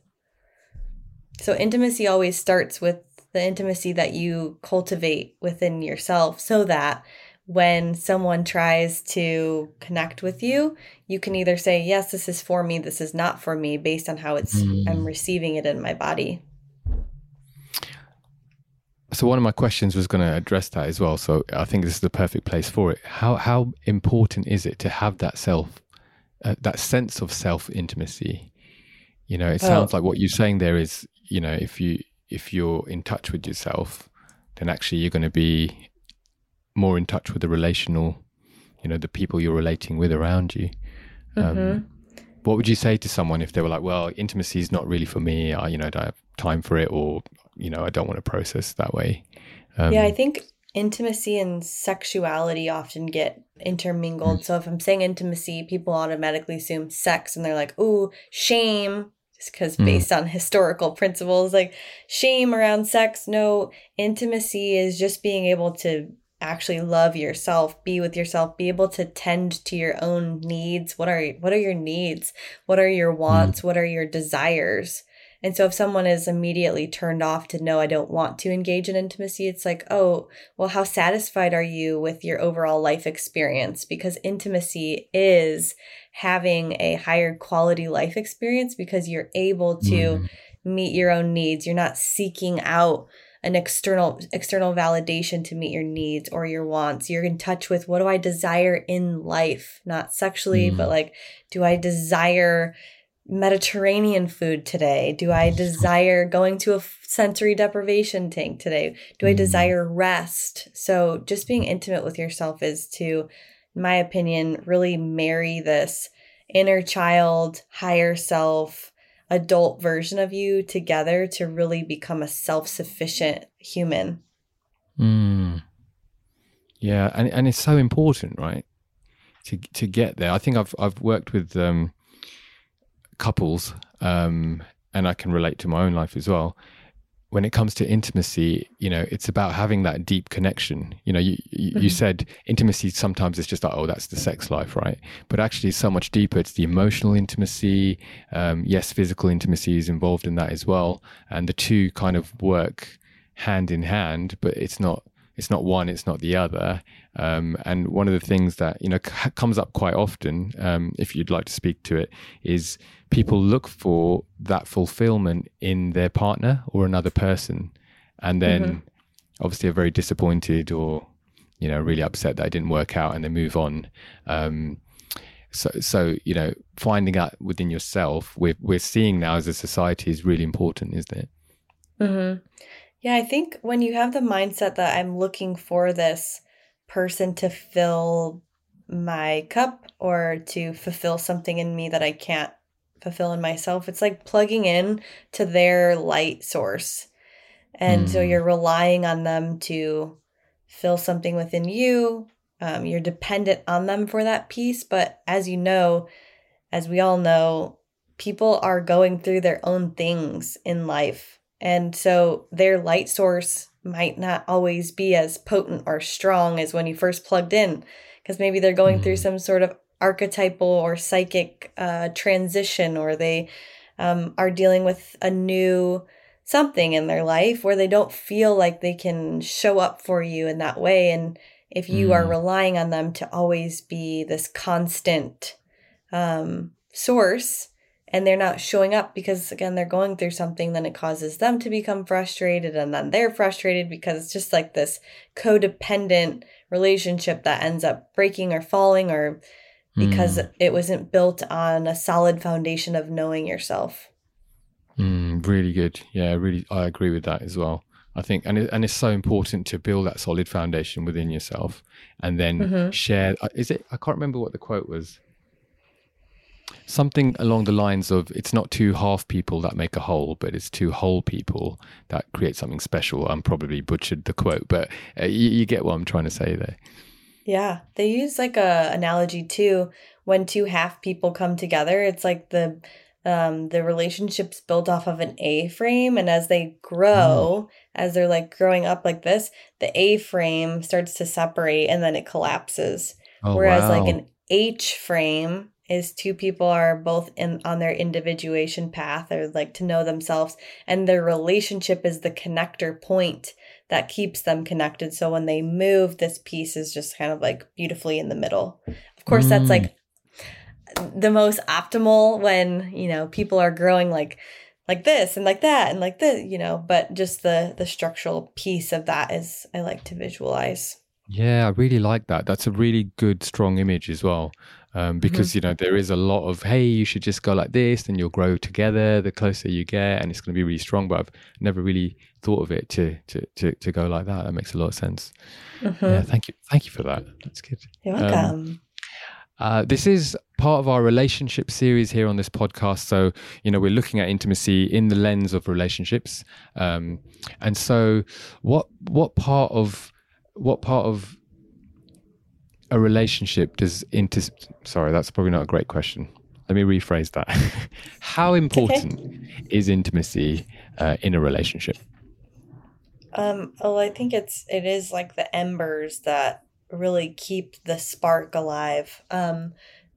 So intimacy always starts with the intimacy that you cultivate within yourself so that when someone tries to connect with you, you can either say, Yes, this is for me, this is not for me, based on how it's mm. I'm receiving it in my body. So one of my questions was going to address that as well. So I think this is the perfect place for it. How how important is it to have that self, uh, that sense of self intimacy? You know, it sounds oh. like what you're saying there is, you know, if you if you're in touch with yourself, then actually you're going to be more in touch with the relational, you know, the people you're relating with around you. Um, mm-hmm. What would you say to someone if they were like, "Well, intimacy is not really for me. I, you know, don't have time for it, or you know, I don't want to process that way." Um, yeah, I think intimacy and sexuality often get intermingled. Mm. So if I'm saying intimacy, people automatically assume sex, and they're like, "Oh, shame." Just because mm. based on historical principles, like shame around sex, no, intimacy is just being able to actually love yourself be with yourself be able to tend to your own needs what are what are your needs what are your wants mm. what are your desires and so if someone is immediately turned off to no i don't want to engage in intimacy it's like oh well how satisfied are you with your overall life experience because intimacy is having a higher quality life experience because you're able to mm. meet your own needs you're not seeking out an external external validation to meet your needs or your wants you're in touch with what do i desire in life not sexually mm. but like do i desire mediterranean food today do i desire going to a sensory deprivation tank today do i mm. desire rest so just being intimate with yourself is to in my opinion really marry this inner child higher self adult version of you together to really become a self-sufficient human. Mm. Yeah, and and it's so important, right? To to get there. I think I've I've worked with um, couples, um, and I can relate to my own life as well when it comes to intimacy, you know, it's about having that deep connection. You know, you you, mm-hmm. you said intimacy sometimes it's just like, oh, that's the sex life, right? But actually, it's so much deeper. It's the emotional intimacy. Um, yes, physical intimacy is involved in that as well, and the two kind of work hand in hand. But it's not it's not one, it's not the other. Um, and one of the things that you know c- comes up quite often, um, if you'd like to speak to it, is people look for that fulfillment in their partner or another person and then mm-hmm. obviously are very disappointed or you know really upset that it didn't work out and they move on um, so so you know finding out within yourself we're, we're seeing now as a society is really important isn't it mm-hmm. Yeah i think when you have the mindset that i'm looking for this person to fill my cup or to fulfill something in me that i can't fulfill in myself. It's like plugging in to their light source. And mm. so you're relying on them to fill something within you. Um, you're dependent on them for that piece. But as you know, as we all know, people are going through their own things in life. And so their light source might not always be as potent or strong as when you first plugged in, because maybe they're going mm. through some sort of archetypal or psychic uh, transition, or they um, are dealing with a new something in their life where they don't feel like they can show up for you in that way. And if you mm. are relying on them to always be this constant um, source, and they're not showing up because again they're going through something then it causes them to become frustrated and then they're frustrated because it's just like this codependent relationship that ends up breaking or falling or because mm. it wasn't built on a solid foundation of knowing yourself. Mm, really good. Yeah, really, I agree with that as well. I think, and it, and it's so important to build that solid foundation within yourself, and then mm-hmm. share. Uh, is it? I can't remember what the quote was. Something along the lines of, "It's not two half people that make a whole, but it's two whole people that create something special." I'm probably butchered the quote, but uh, you, you get what I'm trying to say there. Yeah, they use like a analogy too. When two half people come together, it's like the um the relationship's built off of an A frame, and as they grow, mm. as they're like growing up like this, the A frame starts to separate and then it collapses. Oh, Whereas wow. like an H frame is two people are both in on their individuation path or like to know themselves. And their relationship is the connector point that keeps them connected. So when they move this piece is just kind of like beautifully in the middle. Of course mm. that's like the most optimal when you know people are growing like like this and like that and like this you know but just the the structural piece of that is i like to visualize. Yeah i really like that. That's a really good strong image as well um, because mm-hmm. you know there is a lot of hey you should just go like this and you'll grow together the closer you get and it's going to be really strong but i've never really thought of it to to to, to go like that that makes a lot of sense mm-hmm. yeah thank you thank you for that that's good you're um, welcome um, uh, this is part of our relationship series here on this podcast. So, you know, we're looking at intimacy in the lens of relationships. Um, and so, what what part of what part of a relationship does inter? Sorry, that's probably not a great question. Let me rephrase that. How important okay. is intimacy uh, in a relationship? Um, well, I think it's it is like the embers that really keep the spark alive. Um,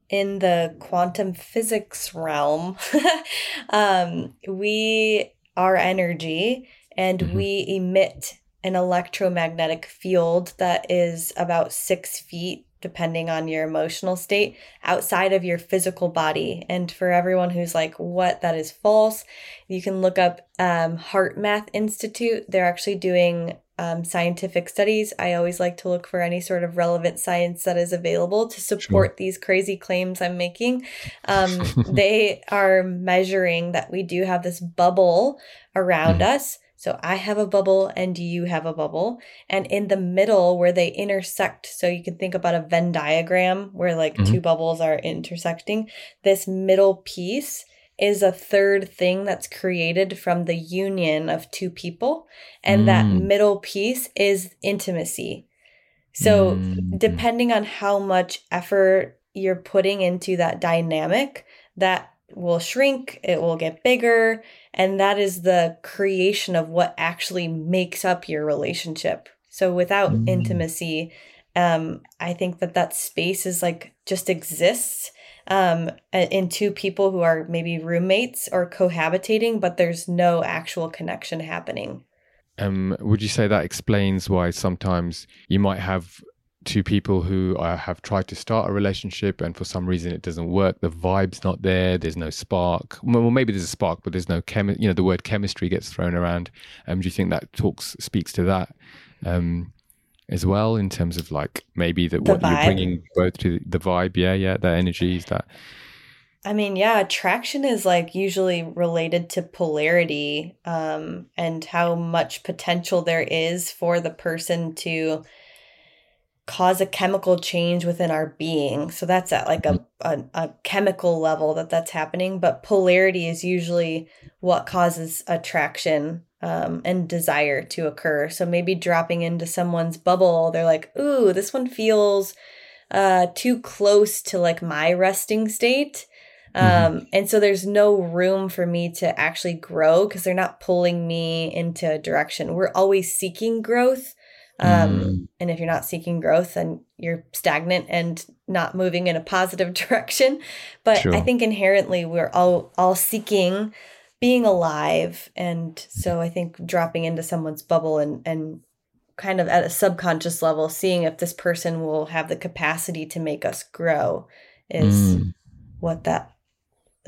in the quantum physics realm, um, we are energy and mm-hmm. we emit an electromagnetic field that is about six feet depending on your emotional state outside of your physical body and for everyone who's like what that is false you can look up um, HeartMath institute they're actually doing um, scientific studies. I always like to look for any sort of relevant science that is available to support sure. these crazy claims I'm making. Um, they are measuring that we do have this bubble around mm. us. So I have a bubble and you have a bubble. And in the middle where they intersect, so you can think about a Venn diagram where like mm-hmm. two bubbles are intersecting, this middle piece is a third thing that's created from the union of two people. And mm. that middle piece is intimacy. So, mm. depending on how much effort you're putting into that dynamic, that will shrink, it will get bigger. And that is the creation of what actually makes up your relationship. So, without mm. intimacy, um, I think that that space is like just exists um, in two people who are maybe roommates or cohabitating, but there's no actual connection happening. Um, would you say that explains why sometimes you might have two people who uh, have tried to start a relationship and for some reason it doesn't work the vibe's not there there's no spark. Well maybe there's a spark but there's no chemi- you know the word chemistry gets thrown around. Um, do you think that talks speaks to that um, as well in terms of like maybe that what vibe. you're bringing both to the vibe? Yeah yeah that energy is that I mean, yeah, attraction is like usually related to polarity um, and how much potential there is for the person to cause a chemical change within our being. So that's at like a, mm-hmm. a, a chemical level that that's happening. But polarity is usually what causes attraction um, and desire to occur. So maybe dropping into someone's bubble, they're like, ooh, this one feels uh, too close to like my resting state. Mm-hmm. Um, and so there's no room for me to actually grow because they're not pulling me into a direction. We're always seeking growth. Um, mm. And if you're not seeking growth, then you're stagnant and not moving in a positive direction. But sure. I think inherently we're all all seeking being alive and so i think dropping into someone's bubble and and kind of at a subconscious level seeing if this person will have the capacity to make us grow is mm. what that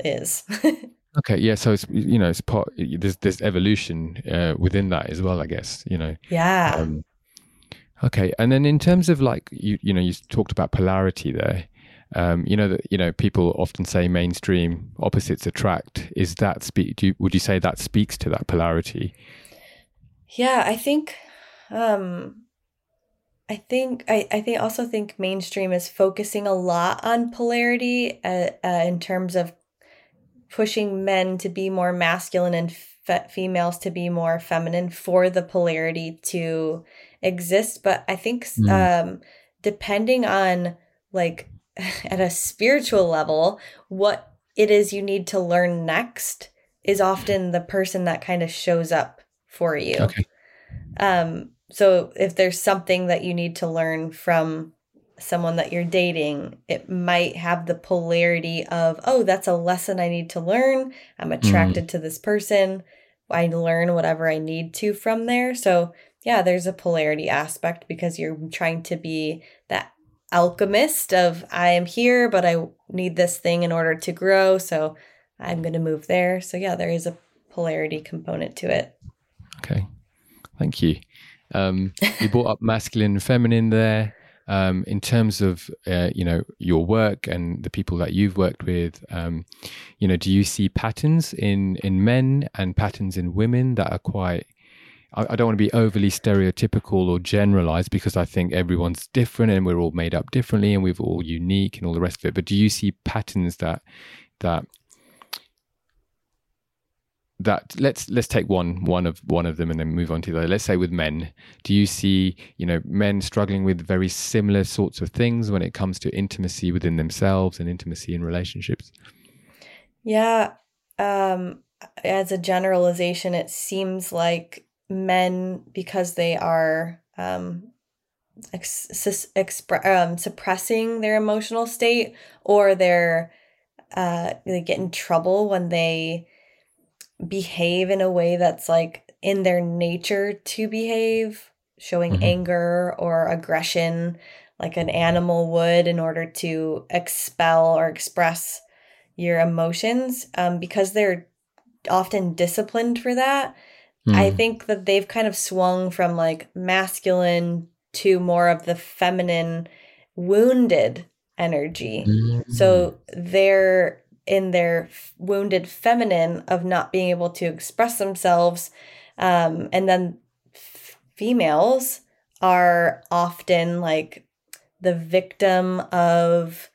is okay yeah so it's you know it's part there's there's evolution uh, within that as well i guess you know yeah um, okay and then in terms of like you you know you talked about polarity there um, you know that you know people often say mainstream opposites attract. Is that speak? Do You, would you say that speaks to that polarity? Yeah, I think. Um, I think I, I think also think mainstream is focusing a lot on polarity uh, uh, in terms of pushing men to be more masculine and fe- females to be more feminine for the polarity to exist. But I think mm. um, depending on like at a spiritual level, what it is you need to learn next is often the person that kind of shows up for you. Okay. Um, so if there's something that you need to learn from someone that you're dating, it might have the polarity of, oh, that's a lesson I need to learn. I'm attracted mm. to this person. I learn whatever I need to from there. So, yeah, there's a polarity aspect because you're trying to be that alchemist of I am here, but I need this thing in order to grow. So, I'm going to move there. So, yeah, there is a polarity component to it. Okay. Thank you. Um, you brought up masculine and feminine there um, in terms of uh, you know your work and the people that you've worked with um, you know do you see patterns in in men and patterns in women that are quite I, I don't want to be overly stereotypical or generalized because I think everyone's different and we're all made up differently and we're all unique and all the rest of it. But do you see patterns that that that let's let's take one one of one of them and then move on to the other. Let's say with men, do you see you know men struggling with very similar sorts of things when it comes to intimacy within themselves and intimacy in relationships? Yeah, um, as a generalization, it seems like men because they are um, ex- expre- um, suppressing their emotional state or they're uh, they get in trouble when they behave in a way that's like in their nature to behave, showing mm-hmm. anger or aggression like an animal would in order to expel or express your emotions um, because they're often disciplined for that. Mm. I think that they've kind of swung from like masculine to more of the feminine wounded energy. Mm. So they're in their wounded feminine of not being able to express themselves. Um, and then f- females are often like the victim of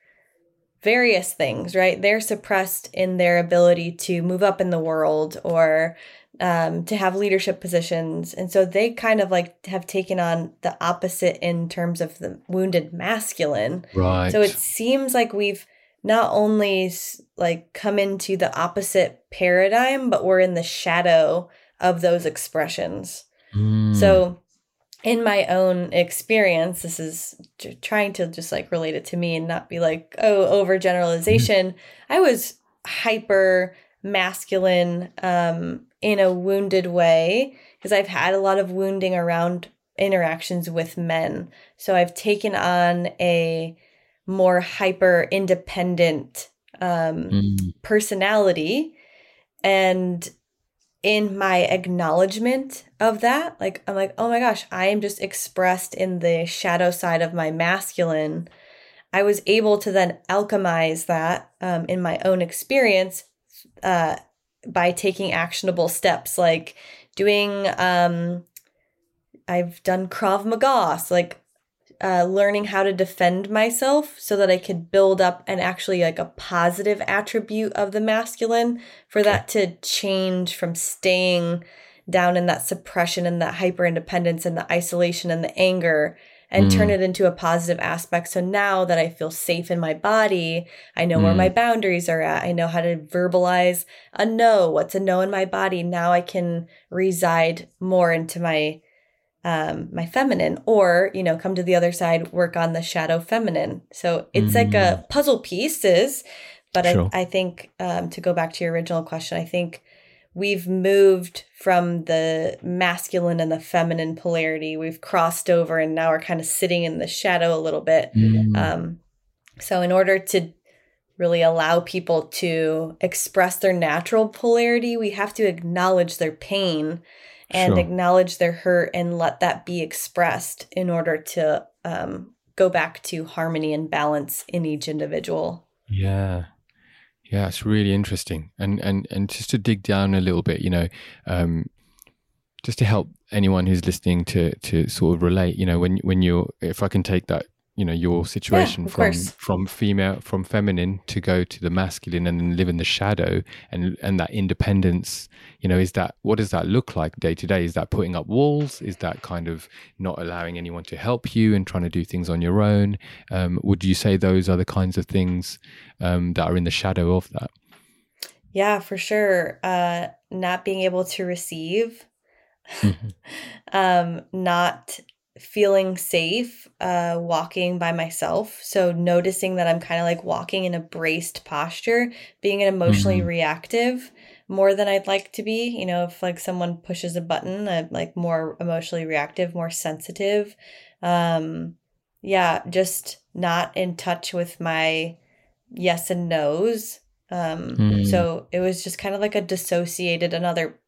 various things, right? They're suppressed in their ability to move up in the world or um, to have leadership positions. And so they kind of like have taken on the opposite in terms of the wounded masculine. Right. So it seems like we've not only like come into the opposite paradigm, but we're in the shadow of those expressions. Mm. So, in my own experience, this is trying to just like relate it to me and not be like, oh, overgeneralization. Mm. I was hyper masculine um, in a wounded way because I've had a lot of wounding around interactions with men. So, I've taken on a more hyper independent um, mm. personality. And in my acknowledgement of that, like, I'm like, oh my gosh, I am just expressed in the shadow side of my masculine. I was able to then alchemize that um, in my own experience uh, by taking actionable steps, like doing, um, I've done Krav Maga, so like uh, learning how to defend myself so that I could build up an actually like a positive attribute of the masculine for that to change from staying down in that suppression and that hyper independence and the isolation and the anger and mm. turn it into a positive aspect. So now that I feel safe in my body, I know mm. where my boundaries are at. I know how to verbalize a no, what's a no in my body. Now I can reside more into my um, my feminine, or you know, come to the other side, work on the shadow feminine. So it's mm. like a mm. puzzle pieces. But sure. I, I think um, to go back to your original question, I think we've moved from the masculine and the feminine polarity. We've crossed over, and now we're kind of sitting in the shadow a little bit. Mm. Um, so, in order to really allow people to express their natural polarity, we have to acknowledge their pain and sure. acknowledge their hurt and let that be expressed in order to um, go back to harmony and balance in each individual. Yeah. Yeah, it's really interesting. And and and just to dig down a little bit, you know, um, just to help anyone who's listening to to sort of relate, you know, when when you're if I can take that you know your situation yeah, from course. from female from feminine to go to the masculine and then live in the shadow and and that independence you know is that what does that look like day to day? Is that putting up walls? Is that kind of not allowing anyone to help you and trying to do things on your own? Um, would you say those are the kinds of things um, that are in the shadow of that? Yeah for sure. Uh, not being able to receive. Mm-hmm. um, not feeling safe uh, walking by myself. So noticing that I'm kind of like walking in a braced posture, being emotionally mm-hmm. reactive more than I'd like to be. You know, if like someone pushes a button, I'm like more emotionally reactive, more sensitive. Um, yeah, just not in touch with my yes and no's. Um, mm. So it was just kind of like a dissociated, another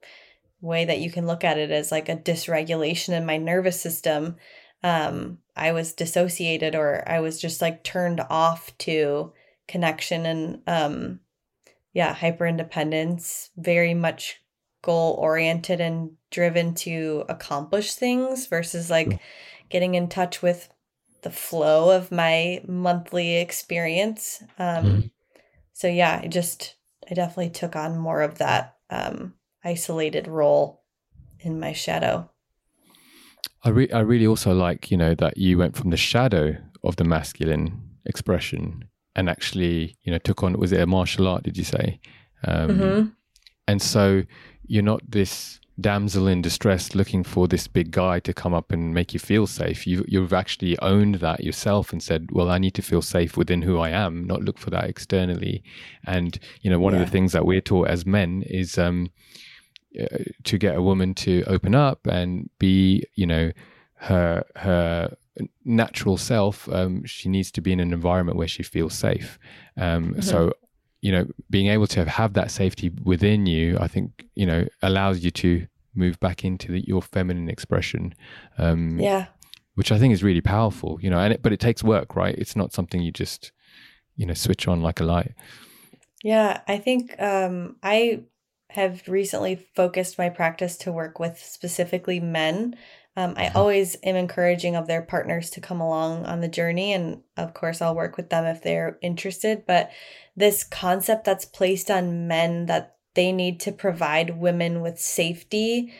way that you can look at it as like a dysregulation in my nervous system. Um, I was dissociated or I was just like turned off to connection and um, yeah, hyper independence, very much goal oriented and driven to accomplish things versus like getting in touch with the flow of my monthly experience. Um, mm-hmm. So yeah, I just I definitely took on more of that um, isolated role in my shadow. I re- I really also like you know that you went from the shadow of the masculine expression and actually you know took on was it a martial art did you say um, mm-hmm. and so you're not this damsel in distress looking for this big guy to come up and make you feel safe. You, you've actually owned that yourself and said, well, I need to feel safe within who I am, not look for that externally. And, you know, one yeah. of the things that we're taught as men is um, to get a woman to open up and be, you know, her, her natural self, um, she needs to be in an environment where she feels safe. Um, mm-hmm. So you know, being able to have that safety within you, I think, you know, allows you to move back into the, your feminine expression. Um, yeah. Which I think is really powerful, you know, and it, but it takes work, right? It's not something you just, you know, switch on like a light. Yeah. I think um, I have recently focused my practice to work with specifically men. Um, I mm-hmm. always am encouraging of their partners to come along on the journey. And of course, I'll work with them if they're interested. But this concept that's placed on men that they need to provide women with safety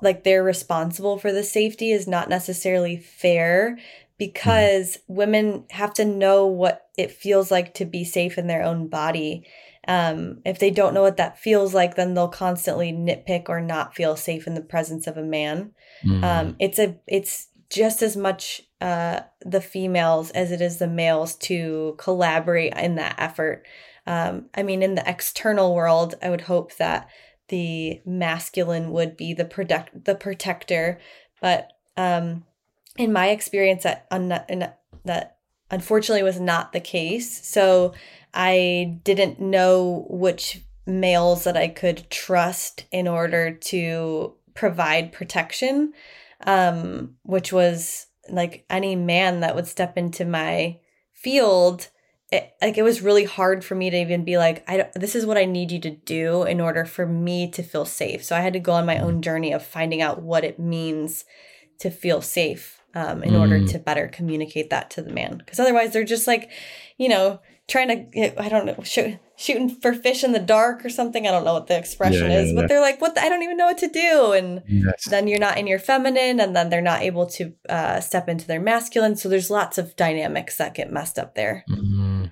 like they're responsible for the safety is not necessarily fair because mm-hmm. women have to know what it feels like to be safe in their own body um, if they don't know what that feels like then they'll constantly nitpick or not feel safe in the presence of a man mm-hmm. um, it's a it's just as much uh, the females as it is the males to collaborate in that effort. Um, I mean, in the external world, I would hope that the masculine would be the protect the protector, but um, in my experience, that un- that unfortunately was not the case. So I didn't know which males that I could trust in order to provide protection um, which was like any man that would step into my field. It, like it was really hard for me to even be like, I this is what I need you to do in order for me to feel safe. So I had to go on my own journey of finding out what it means to feel safe um, in mm. order to better communicate that to the man. Because otherwise, they're just like, you know, trying to I don't know shoot, shooting for fish in the dark or something. I don't know what the expression yeah, is, yeah, but they're like, what? The, I don't even know what to do. And yes. then you're not in your feminine, and then they're not able to uh, step into their masculine. So there's lots of dynamics that get messed up there. Mm-hmm.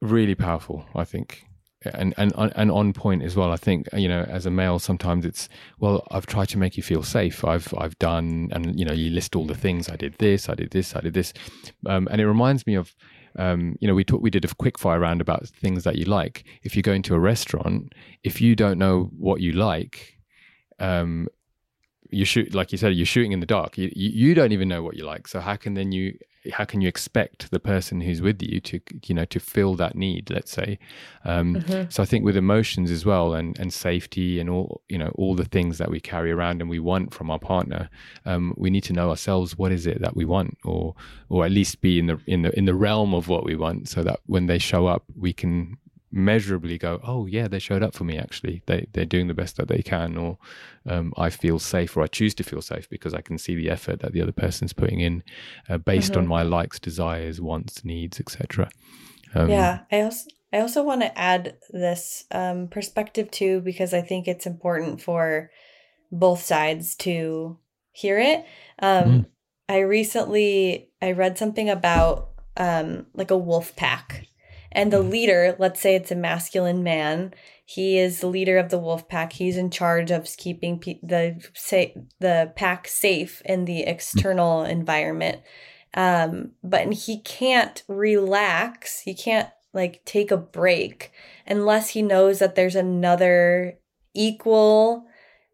Really powerful, I think. And, and and on point as well. I think you know, as a male, sometimes it's well. I've tried to make you feel safe. I've I've done, and you know, you list all the things. I did this. I did this. I did this. Um, and it reminds me of um, you know, we talk, we did a quick fire round about things that you like. If you go into a restaurant, if you don't know what you like, um, you shoot like you said, you're shooting in the dark. You, you don't even know what you like. So how can then you how can you expect the person who's with you to you know to fill that need let's say um, mm-hmm. so i think with emotions as well and and safety and all you know all the things that we carry around and we want from our partner um, we need to know ourselves what is it that we want or or at least be in the in the in the realm of what we want so that when they show up we can measurably go, oh yeah, they showed up for me. Actually, they they're doing the best that they can, or um, I feel safe, or I choose to feel safe because I can see the effort that the other person's putting in, uh, based mm-hmm. on my likes, desires, wants, needs, etc. Um, yeah, I also I also want to add this um, perspective too because I think it's important for both sides to hear it. Mm. I recently I read something about um, like a wolf pack and the leader, let's say it's a masculine man, he is the leader of the wolf pack. He's in charge of keeping pe- the say the pack safe in the external environment. Um, but he can't relax. He can't like take a break unless he knows that there's another equal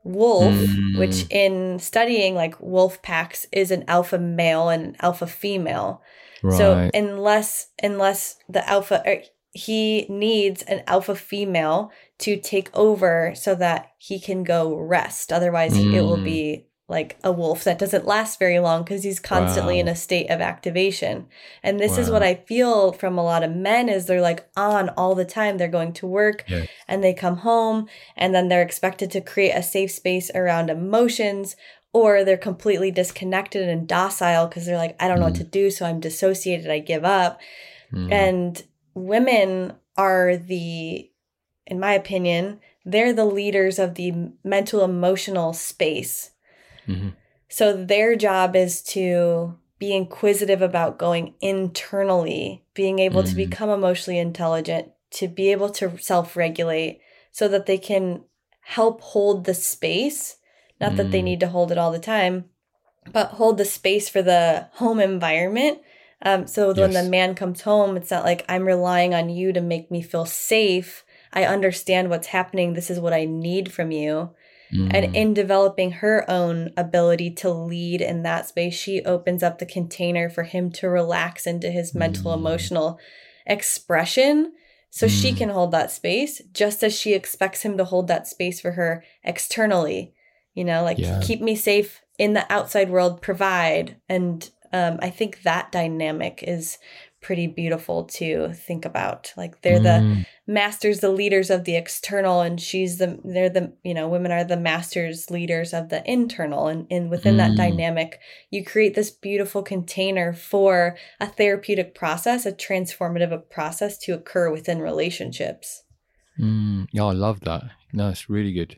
wolf, mm. which in studying like wolf packs is an alpha male and an alpha female. Right. So unless unless the alpha er, he needs an alpha female to take over so that he can go rest. Otherwise, mm. it will mm. be like a wolf that doesn't last very long because he's constantly wow. in a state of activation. And this wow. is what I feel from a lot of men is they're like on all the time. They're going to work yeah. and they come home and then they're expected to create a safe space around emotions or they're completely disconnected and docile because they're like I don't know what mm. to do so I'm dissociated, I give up. Mm. And women are the in my opinion, they're the leaders of the mental emotional space Mm-hmm. So their job is to be inquisitive about going internally, being able mm-hmm. to become emotionally intelligent, to be able to self regulate so that they can help hold the space. Not that they mm. need to hold it all the time, but hold the space for the home environment. Um, so yes. when the man comes home, it's not like I'm relying on you to make me feel safe. I understand what's happening. This is what I need from you. Mm. And in developing her own ability to lead in that space, she opens up the container for him to relax into his mental, mm. emotional expression so mm. she can hold that space just as she expects him to hold that space for her externally. You know, like yeah. keep me safe in the outside world, provide. And um, I think that dynamic is pretty beautiful to think about. Like they're mm. the masters, the leaders of the external, and she's the they're the you know women are the masters, leaders of the internal, and and within mm. that dynamic, you create this beautiful container for a therapeutic process, a transformative process to occur within relationships. Mm. Yeah, I love that. No, it's really good.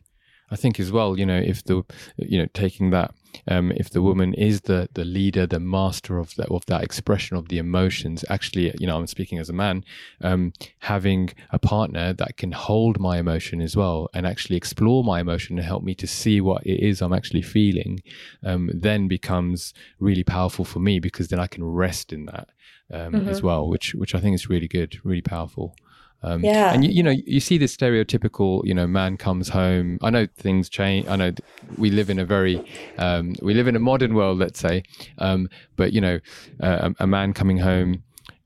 I think as well, you know, if the, you know, taking that, um, if the woman is the the leader, the master of that of that expression of the emotions, actually, you know, I'm speaking as a man, um, having a partner that can hold my emotion as well and actually explore my emotion and help me to see what it is I'm actually feeling, um, then becomes really powerful for me because then I can rest in that um, mm-hmm. as well, which which I think is really good, really powerful. Um, yeah. And you, you, know, you see this stereotypical, you know, man comes home. I know things change. I know we live in a very, um, we live in a modern world, let's say. Um, but you know, uh, a, a, man coming home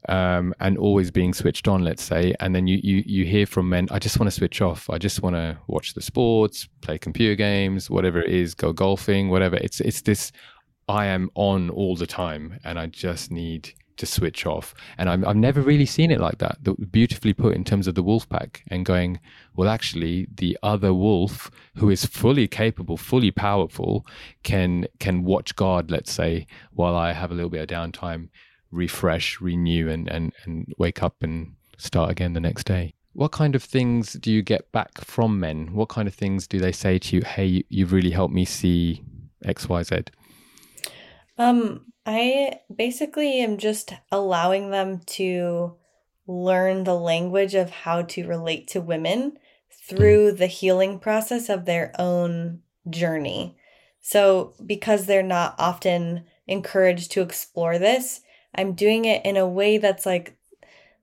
um, and always being switched on, let's say, and then you you you hear from men, I just want to switch off. I just want to watch the sports, play computer games, whatever it is, go golfing, whatever. It's it's this. I am on all the time, and I just need to switch off. And i have never really seen it like that. Beautifully put in terms of the wolf pack and going, well, actually, the other wolf who is fully capable, fully powerful, can can watch guard, let's say, while I have a little bit of downtime, refresh, renew, and and and wake up and start again the next day. What kind of things do you get back from men? What kind of things do they say to you? Hey, you've really helped me see X, Y, Z. Um, I basically am just allowing them to learn the language of how to relate to women through the healing process of their own journey. So, because they're not often encouraged to explore this, I'm doing it in a way that's like,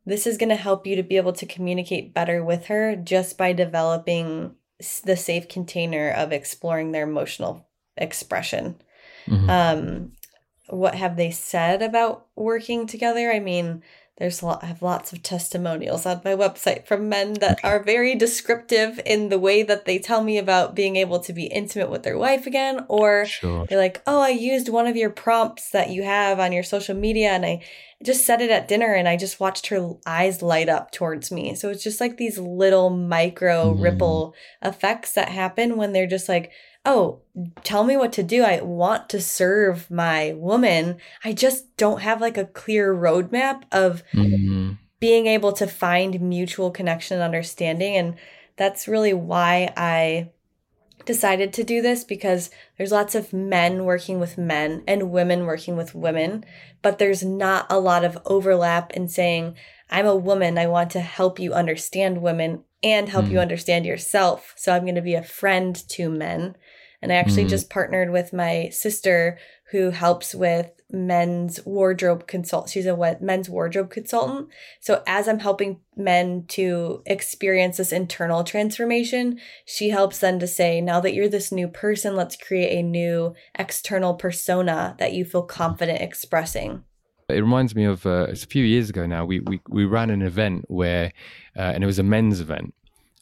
this is going to help you to be able to communicate better with her just by developing the safe container of exploring their emotional expression. Mm-hmm. Um, what have they said about working together? I mean, there's a lot, I have lots of testimonials on my website from men that are very descriptive in the way that they tell me about being able to be intimate with their wife again or sure. they're like oh i used one of your prompts that you have on your social media and i just said it at dinner and i just watched her eyes light up towards me so it's just like these little micro mm. ripple effects that happen when they're just like oh, tell me what to do. I want to serve my woman. I just don't have like a clear roadmap of mm-hmm. being able to find mutual connection and understanding. And that's really why I decided to do this because there's lots of men working with men and women working with women, but there's not a lot of overlap in saying, I'm a woman, I want to help you understand women and help you Mm. understand yourself. So I'm going to be a friend to men. And I actually Mm. just partnered with my sister who helps with men's wardrobe consult. She's a men's wardrobe consultant. So as I'm helping men to experience this internal transformation, she helps them to say, now that you're this new person, let's create a new external persona that you feel confident expressing. It reminds me of uh, it's a few years ago now. We we we ran an event where, uh, and it was a men's event,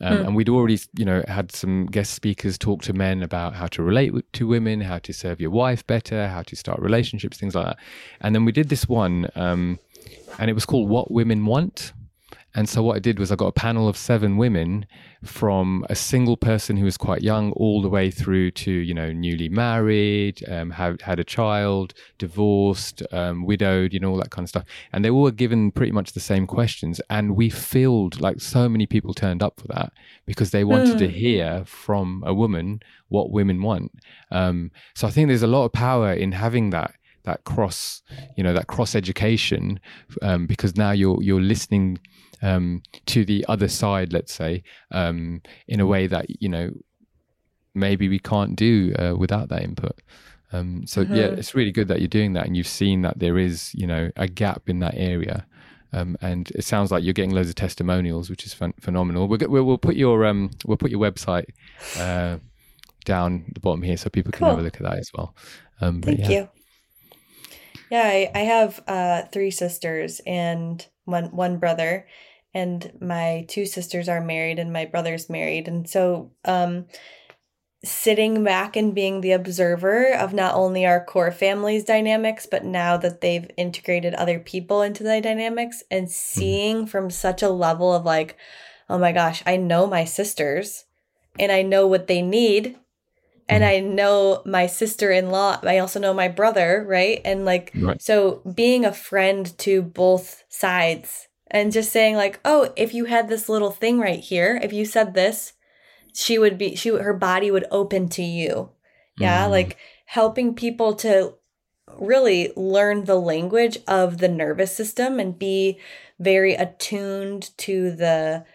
um, Hmm. and we'd already you know had some guest speakers talk to men about how to relate to women, how to serve your wife better, how to start relationships, things like that. And then we did this one, um, and it was called "What Women Want." And so what I did was I got a panel of seven women from a single person who was quite young all the way through to, you know, newly married, um, had, had a child, divorced, um, widowed, you know, all that kind of stuff. And they all were given pretty much the same questions. And we filled, like so many people turned up for that because they wanted to Mm. hear from a woman what women want. Um, so I think there's a lot of power in having that that cross you know that cross education um, because now you're you're listening um, to the other side let's say um, in a way that you know maybe we can't do uh, without that input um, so yeah Mhm. it's really good that you're doing that and you've seen that there is you know a gap in that area um, and it sounds like you're getting loads of testimonials, which is phen- phenomenal. We'll, we'll, put your um, we'll put your website uh, down the bottom here so people can have a look at that as well. Um, Thank yeah. you. Yeah, I, I have uh, three sisters and one one brother, and my two sisters are married, and my brother's married, and so um, sitting back and being the observer of not only our core family's dynamics, but now that they've integrated other people into the dynamics, and seeing from such a level of like, oh my gosh, I know my sisters, and I know what they need and Mhm. I know my sister in law. I also know my brother, right? And like, Right. so being a friend to both sides and just saying, like, oh, if you had this little thing right here, if you said this, she would be, she, her body would open to you. Yeah. Mm. Like helping people to really learn the language of the nervous system and be very attuned to the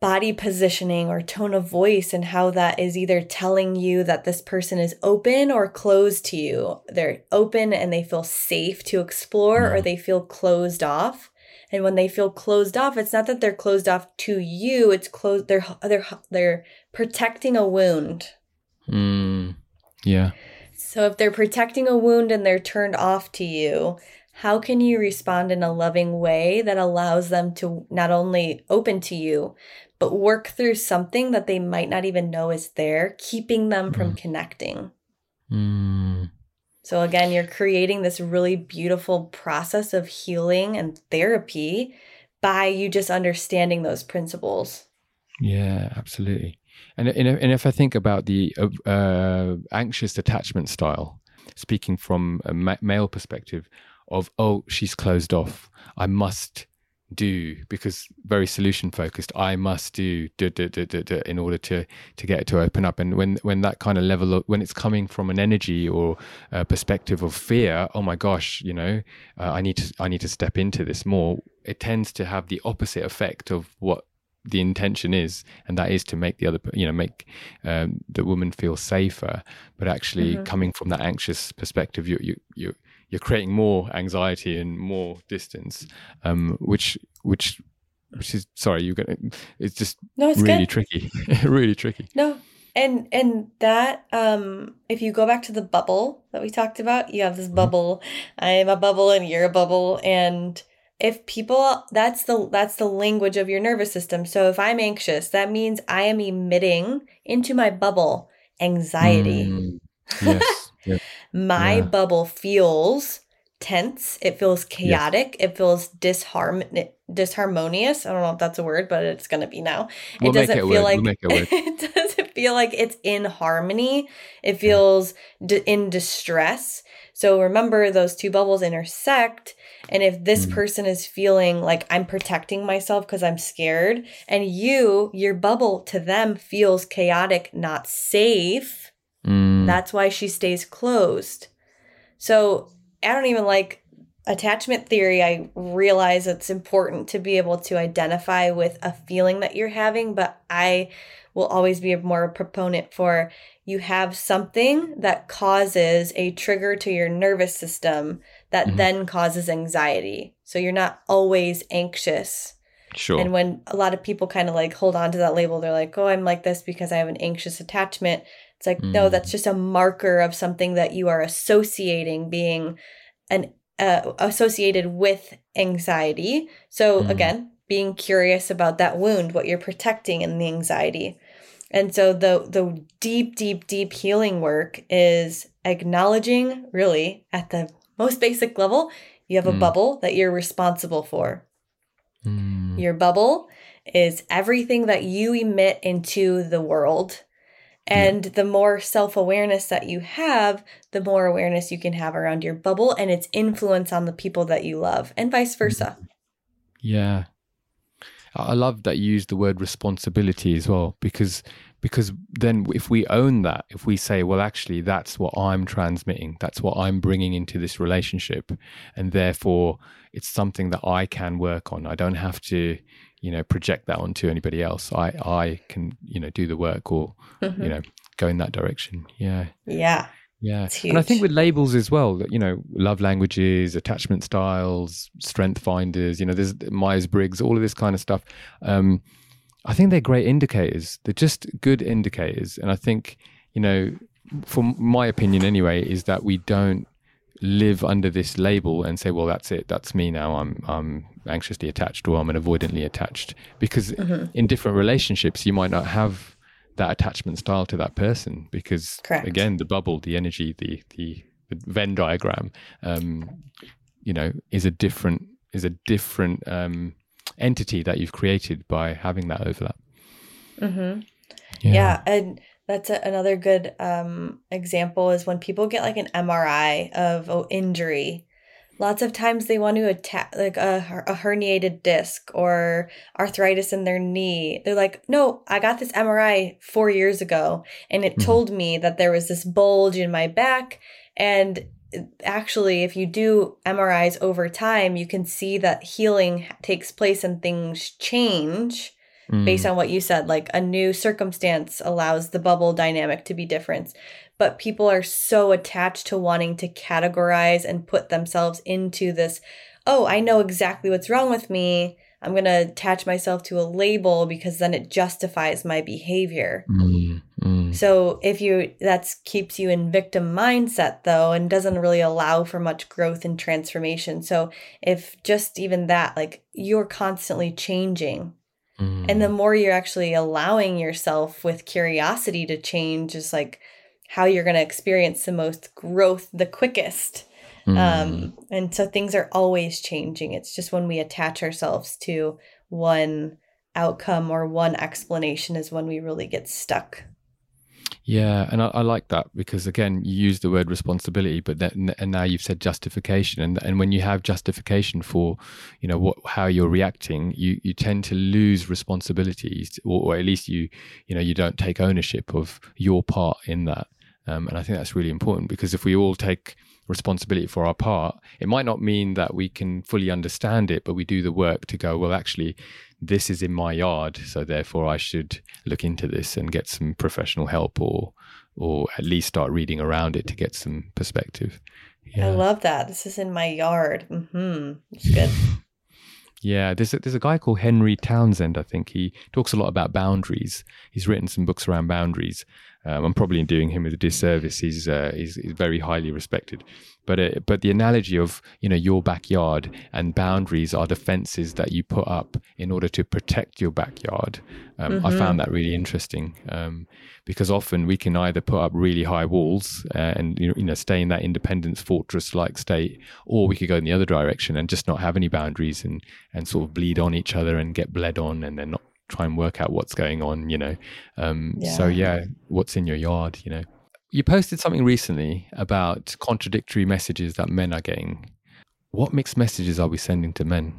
body positioning or tone of voice and how that is either telling you that this person is open or closed to you. They're open and they feel safe to explore or Mhm. they feel closed off. And when they feel closed off, it's not that they're closed off to you, it's closed they're they're they're protecting a wound. Mm. Yeah. So if they're protecting a wound and they're turned off to you, how can you respond in a loving way that allows them to not only open to you, but work through something that they might not even know is there, keeping them from connecting? Mm. So again, you're creating this really beautiful process of healing and therapy by you just understanding those principles. Yeah, absolutely. And and if, I think about the uh, uh, anxious attachment style, speaking from a ma- male perspective, of oh she's closed off, I must do because very solution focused. I must do do, do, do, do, in order to to get it to open up. And when when that kind of level of when it's coming from an energy or a perspective of fear, oh my gosh, you know, uh, I need to I need to step into this more. It tends to have the opposite effect of what the intention is, and that is to make the other, you know, make um, the woman feel safer. But actually, Mhm. coming from that anxious perspective, you you you you're creating more anxiety and more distance, um, which which which is sorry, you're gonna. It's just No, it's really good. tricky, really tricky. No. And and that um if you go back to the bubble that we talked about, you have this Mhm. bubble. I am a bubble and you're a bubble and if people that's the that's the language of your nervous system. So if I'm anxious, that means I am emitting into my bubble anxiety. Mm, yes. yeah. My Yeah. bubble feels tense. It feels chaotic. It feels disharm- disharmonious. I don't know if that's a word, but it's going to be now. We'll it doesn't it feel word. like We'll make it it doesn't feel like it's in harmony. It feels d- in distress. So remember those two bubbles intersect and if this Mm. person is feeling like I'm protecting myself because I'm scared and you your bubble to them feels chaotic, not safe, Mm, that's why she stays closed. So I don't even like attachment theory, I realize it's important to be able to identify with a feeling that you're having, but I will always be more a proponent for you have something that causes a trigger to your nervous system that mm-hmm. then causes anxiety. So you're not always anxious. Sure. And when a lot of people kind of like hold on to that label, they're like, oh, I'm like this because I have an anxious attachment. It's like, mm. no, that's just a marker of something that you are associating being an uh, associated with anxiety. So mm. again, being curious about that wound, what you're protecting in the anxiety. And so the the deep deep deep healing work is acknowledging really at the most basic level, you have a mm. bubble that you're responsible for. Mm. Your bubble is everything that you emit into the world. And yeah. the more self awareness that you have, the more awareness you can have around your bubble and its influence on the people that you love, and vice versa. Yeah. I love that you use the word responsibility as well, because because then if we own that if we say well actually that's what i'm transmitting that's what i'm bringing into this relationship and therefore it's something that i can work on. I don't have to you know project that onto anybody else. I i can you know do the work or mm-hmm. you know go in that direction. Yeah. Yeah. Yeah. And i think with labels as well that you know love languages attachment styles strength finders you know there's myers-briggs all of this kind of stuff um I think they're great indicators. They're just good indicators. And I think, you know, from my opinion anyway, is that we don't live under this label and say, well, that's it. That's me now. I'm, I'm anxiously attached or I'm an avoidantly attached. Because mm-hmm. in different relationships, you might not have that attachment style to that person because Correct. again, the bubble, the energy, the, the, the Venn diagram, um, you know, is a different, is a different, um, entity that you've created by having that overlap. Mm-hmm. Yeah. yeah. and that's a, another good um, example is when people get like an MRI of oh, injury. Lots of times they want to attack like a, a herniated disc or arthritis in their knee. They're like, no, I got this MRI four years ago, and it mm-hmm. told me that there was this bulge in my back, and actually if you do MRIs over time, you can see that healing takes place and things change mm. based on what you said like a new circumstance allows the bubble dynamic to be different. But people are so attached to wanting to categorize and put themselves into this, oh, I know exactly what's wrong with me. I'm going to attach myself to a label because then it justifies my behavior. Mm, mm. So if you that keeps you in victim mindset though and doesn't really allow for much growth and transformation. So if just even that like you're constantly changing mm. and the more you're actually allowing yourself with curiosity to change is like how you're going to experience the most growth the quickest um, mm. Um, and so things are always changing. It's just when we attach ourselves to one outcome or one explanation is when we really get stuck. Yeah, and I, I, like that because again, you use the word responsibility, but then and now you've said justification, and and when you have justification for, you know, what how you're reacting, you you tend to lose responsibilities, or, or at least you you know you don't take ownership of your part in that, um, and I think that's really important because if we all take responsibility for our part, it might not mean that we can fully understand it, but we do the work to go, well, actually, this is in my yard, so therefore I should look into this and get some professional help or or at least start reading around it to get some perspective. Yeah. I love that. This is in my yard. Mm-hmm. It's good. Yeah, there's a, there's a guy called Henry Townsend. I think he talks a lot about boundaries. He's written some books around boundaries. Um, I'm probably doing him a disservice. He's, uh, he's, he's very highly respected, but uh, but the analogy of you know your backyard and boundaries are the fences that you put up in order to protect your backyard. Um, mm-hmm. I found that really interesting um, because often we can either put up really high walls uh, and you know stay in that independence fortress like state, or we could go in the other direction and just not have any boundaries and and sort of bleed on each other and get bled on and then not try and work out what's going on, you know. Um, yeah. So yeah, what's in your yard, you know. You posted something recently about contradictory messages that men are getting. What mixed messages are we sending to men?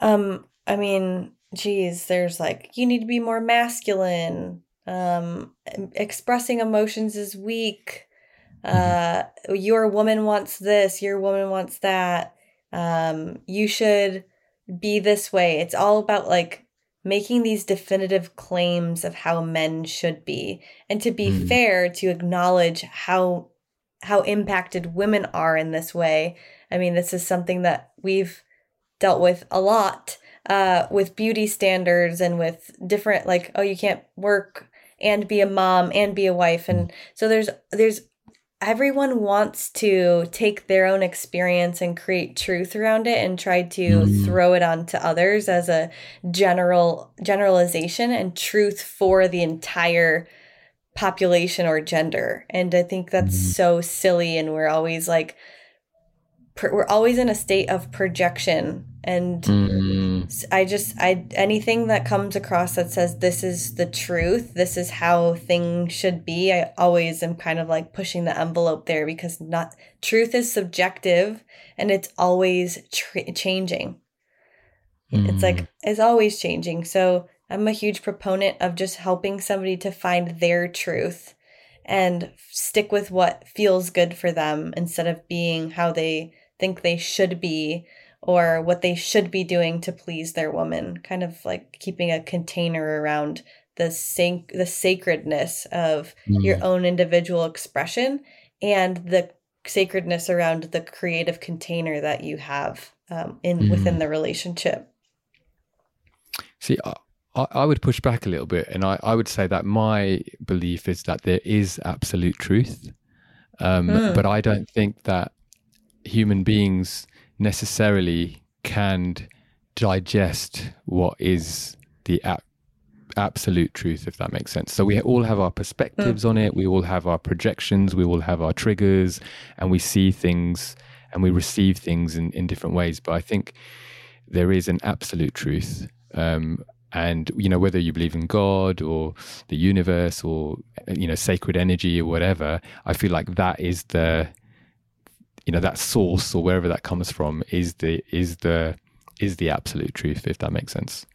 Um, I mean, geez, there's like you need to be more masculine. Um, expressing emotions is weak. uh, your woman wants this, your woman wants that. Um, you should be this way. It's all about like making these definitive claims of how men should be and to be mm. fair to acknowledge how how impacted women are in this way i mean this is something that we've dealt with a lot uh, with beauty standards and with different like oh you can't work and be a mom and be a wife and so there's there's everyone wants to take their own experience and create truth around it and try to mm. throw it onto others as a general generalization and truth for the entire population or gender and i think that's mm. so silly and we're always like we're always in a state of projection and mm. i just i anything that comes across that says this is the truth this is how things should be i always am kind of like pushing the envelope there because not truth is subjective and it's always tr- changing mm. it's like mm. it's always changing so i'm a huge proponent of just helping somebody to find their truth and stick with what feels good for them instead of being how they think they should be or what they should be doing to please their woman kind of like keeping a container around the sac- the sacredness of mm. your own individual expression and the sacredness around the creative container that you have um, in mm. within the relationship see I, I would push back a little bit and I, I would say that my belief is that there is absolute truth um, mm. but i don't think that human beings necessarily can digest what is the absolute truth, if that makes sense. So we all have our perspectives mm. on it, we all have our projections, we all have our triggers, and we see things and we receive things in, in different ways. But I think there is an absolute truth. Um, and you know whether you believe in god or the universe or you know sacred energy or whatever i feel like that is the you know that source or wherever that comes from is the is the is the absolute truth if that makes sense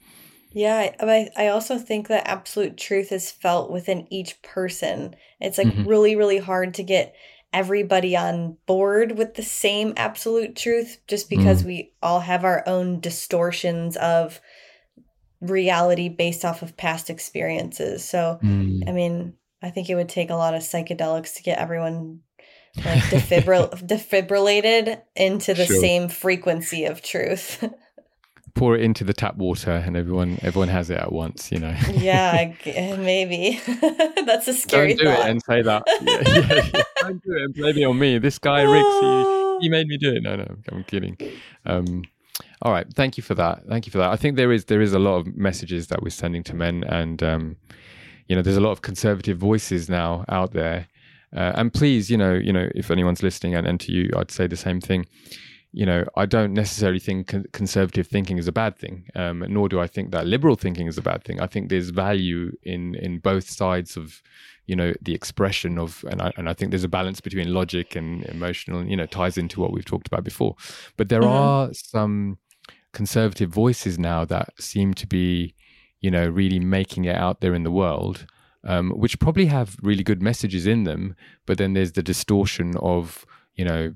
yeah i i also think that absolute truth is felt within each person it's like mm-hmm. really really hard to get everybody on board with the same absolute truth just because mm. we all have our own distortions of reality based off of past experiences so mm. i mean i think it would take a lot of psychedelics to get everyone like defibril- defibrillated into the sure. same frequency of truth. Pour it into the tap water, and everyone everyone has it at once. You know. yeah, maybe that's a scary. Don't do thought. it and say that. Yeah, yeah, yeah. Don't do it and blame it on me. This guy Rix, he, he made me do it. No, no, I'm kidding. Um, all right, thank you for that. Thank you for that. I think there is there is a lot of messages that we're sending to men, and um, you know, there's a lot of conservative voices now out there uh, and please, you know, you know, if anyone's listening, and, and to you, I'd say the same thing. You know, I don't necessarily think con- conservative thinking is a bad thing, um, nor do I think that liberal thinking is a bad thing. I think there's value in in both sides of, you know, the expression of, and I, and I think there's a balance between logic and emotional. You know, ties into what we've talked about before. But there mm-hmm. are some conservative voices now that seem to be, you know, really making it out there in the world um, which probably have really good messages in them, but then there's the distortion of you know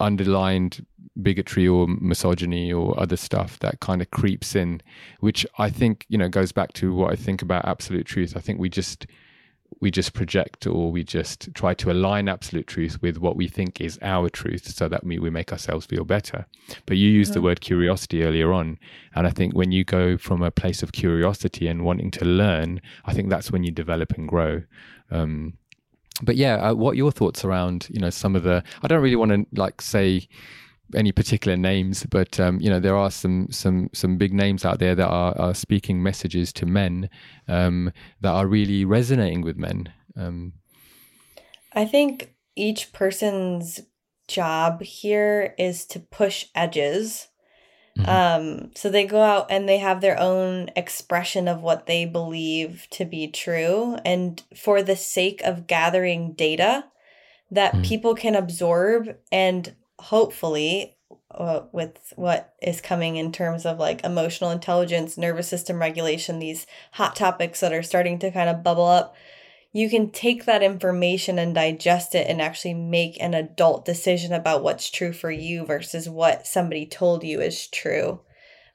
underlined bigotry or misogyny or other stuff that kind of creeps in, which I think you know goes back to what I think about absolute truth. I think we just we just project or we just try to align absolute truth with what we think is our truth so that we, we make ourselves feel better. But you used mm-hmm. the word curiosity earlier on. And I think when you go from a place of curiosity and wanting to learn, I think that's when you develop and grow. Um, but yeah, uh, what your thoughts around, you know, some of the, I don't really want to like say, any particular names, but um, you know there are some some some big names out there that are, are speaking messages to men um, that are really resonating with men. Um, I think each person's job here is to push edges. Mm-hmm. Um, so they go out and they have their own expression of what they believe to be true, and for the sake of gathering data that mm-hmm. people can absorb and hopefully uh, with what is coming in terms of like emotional intelligence, nervous system regulation, these hot topics that are starting to kind of bubble up, you can take that information and digest it and actually make an adult decision about what's true for you versus what somebody told you is true.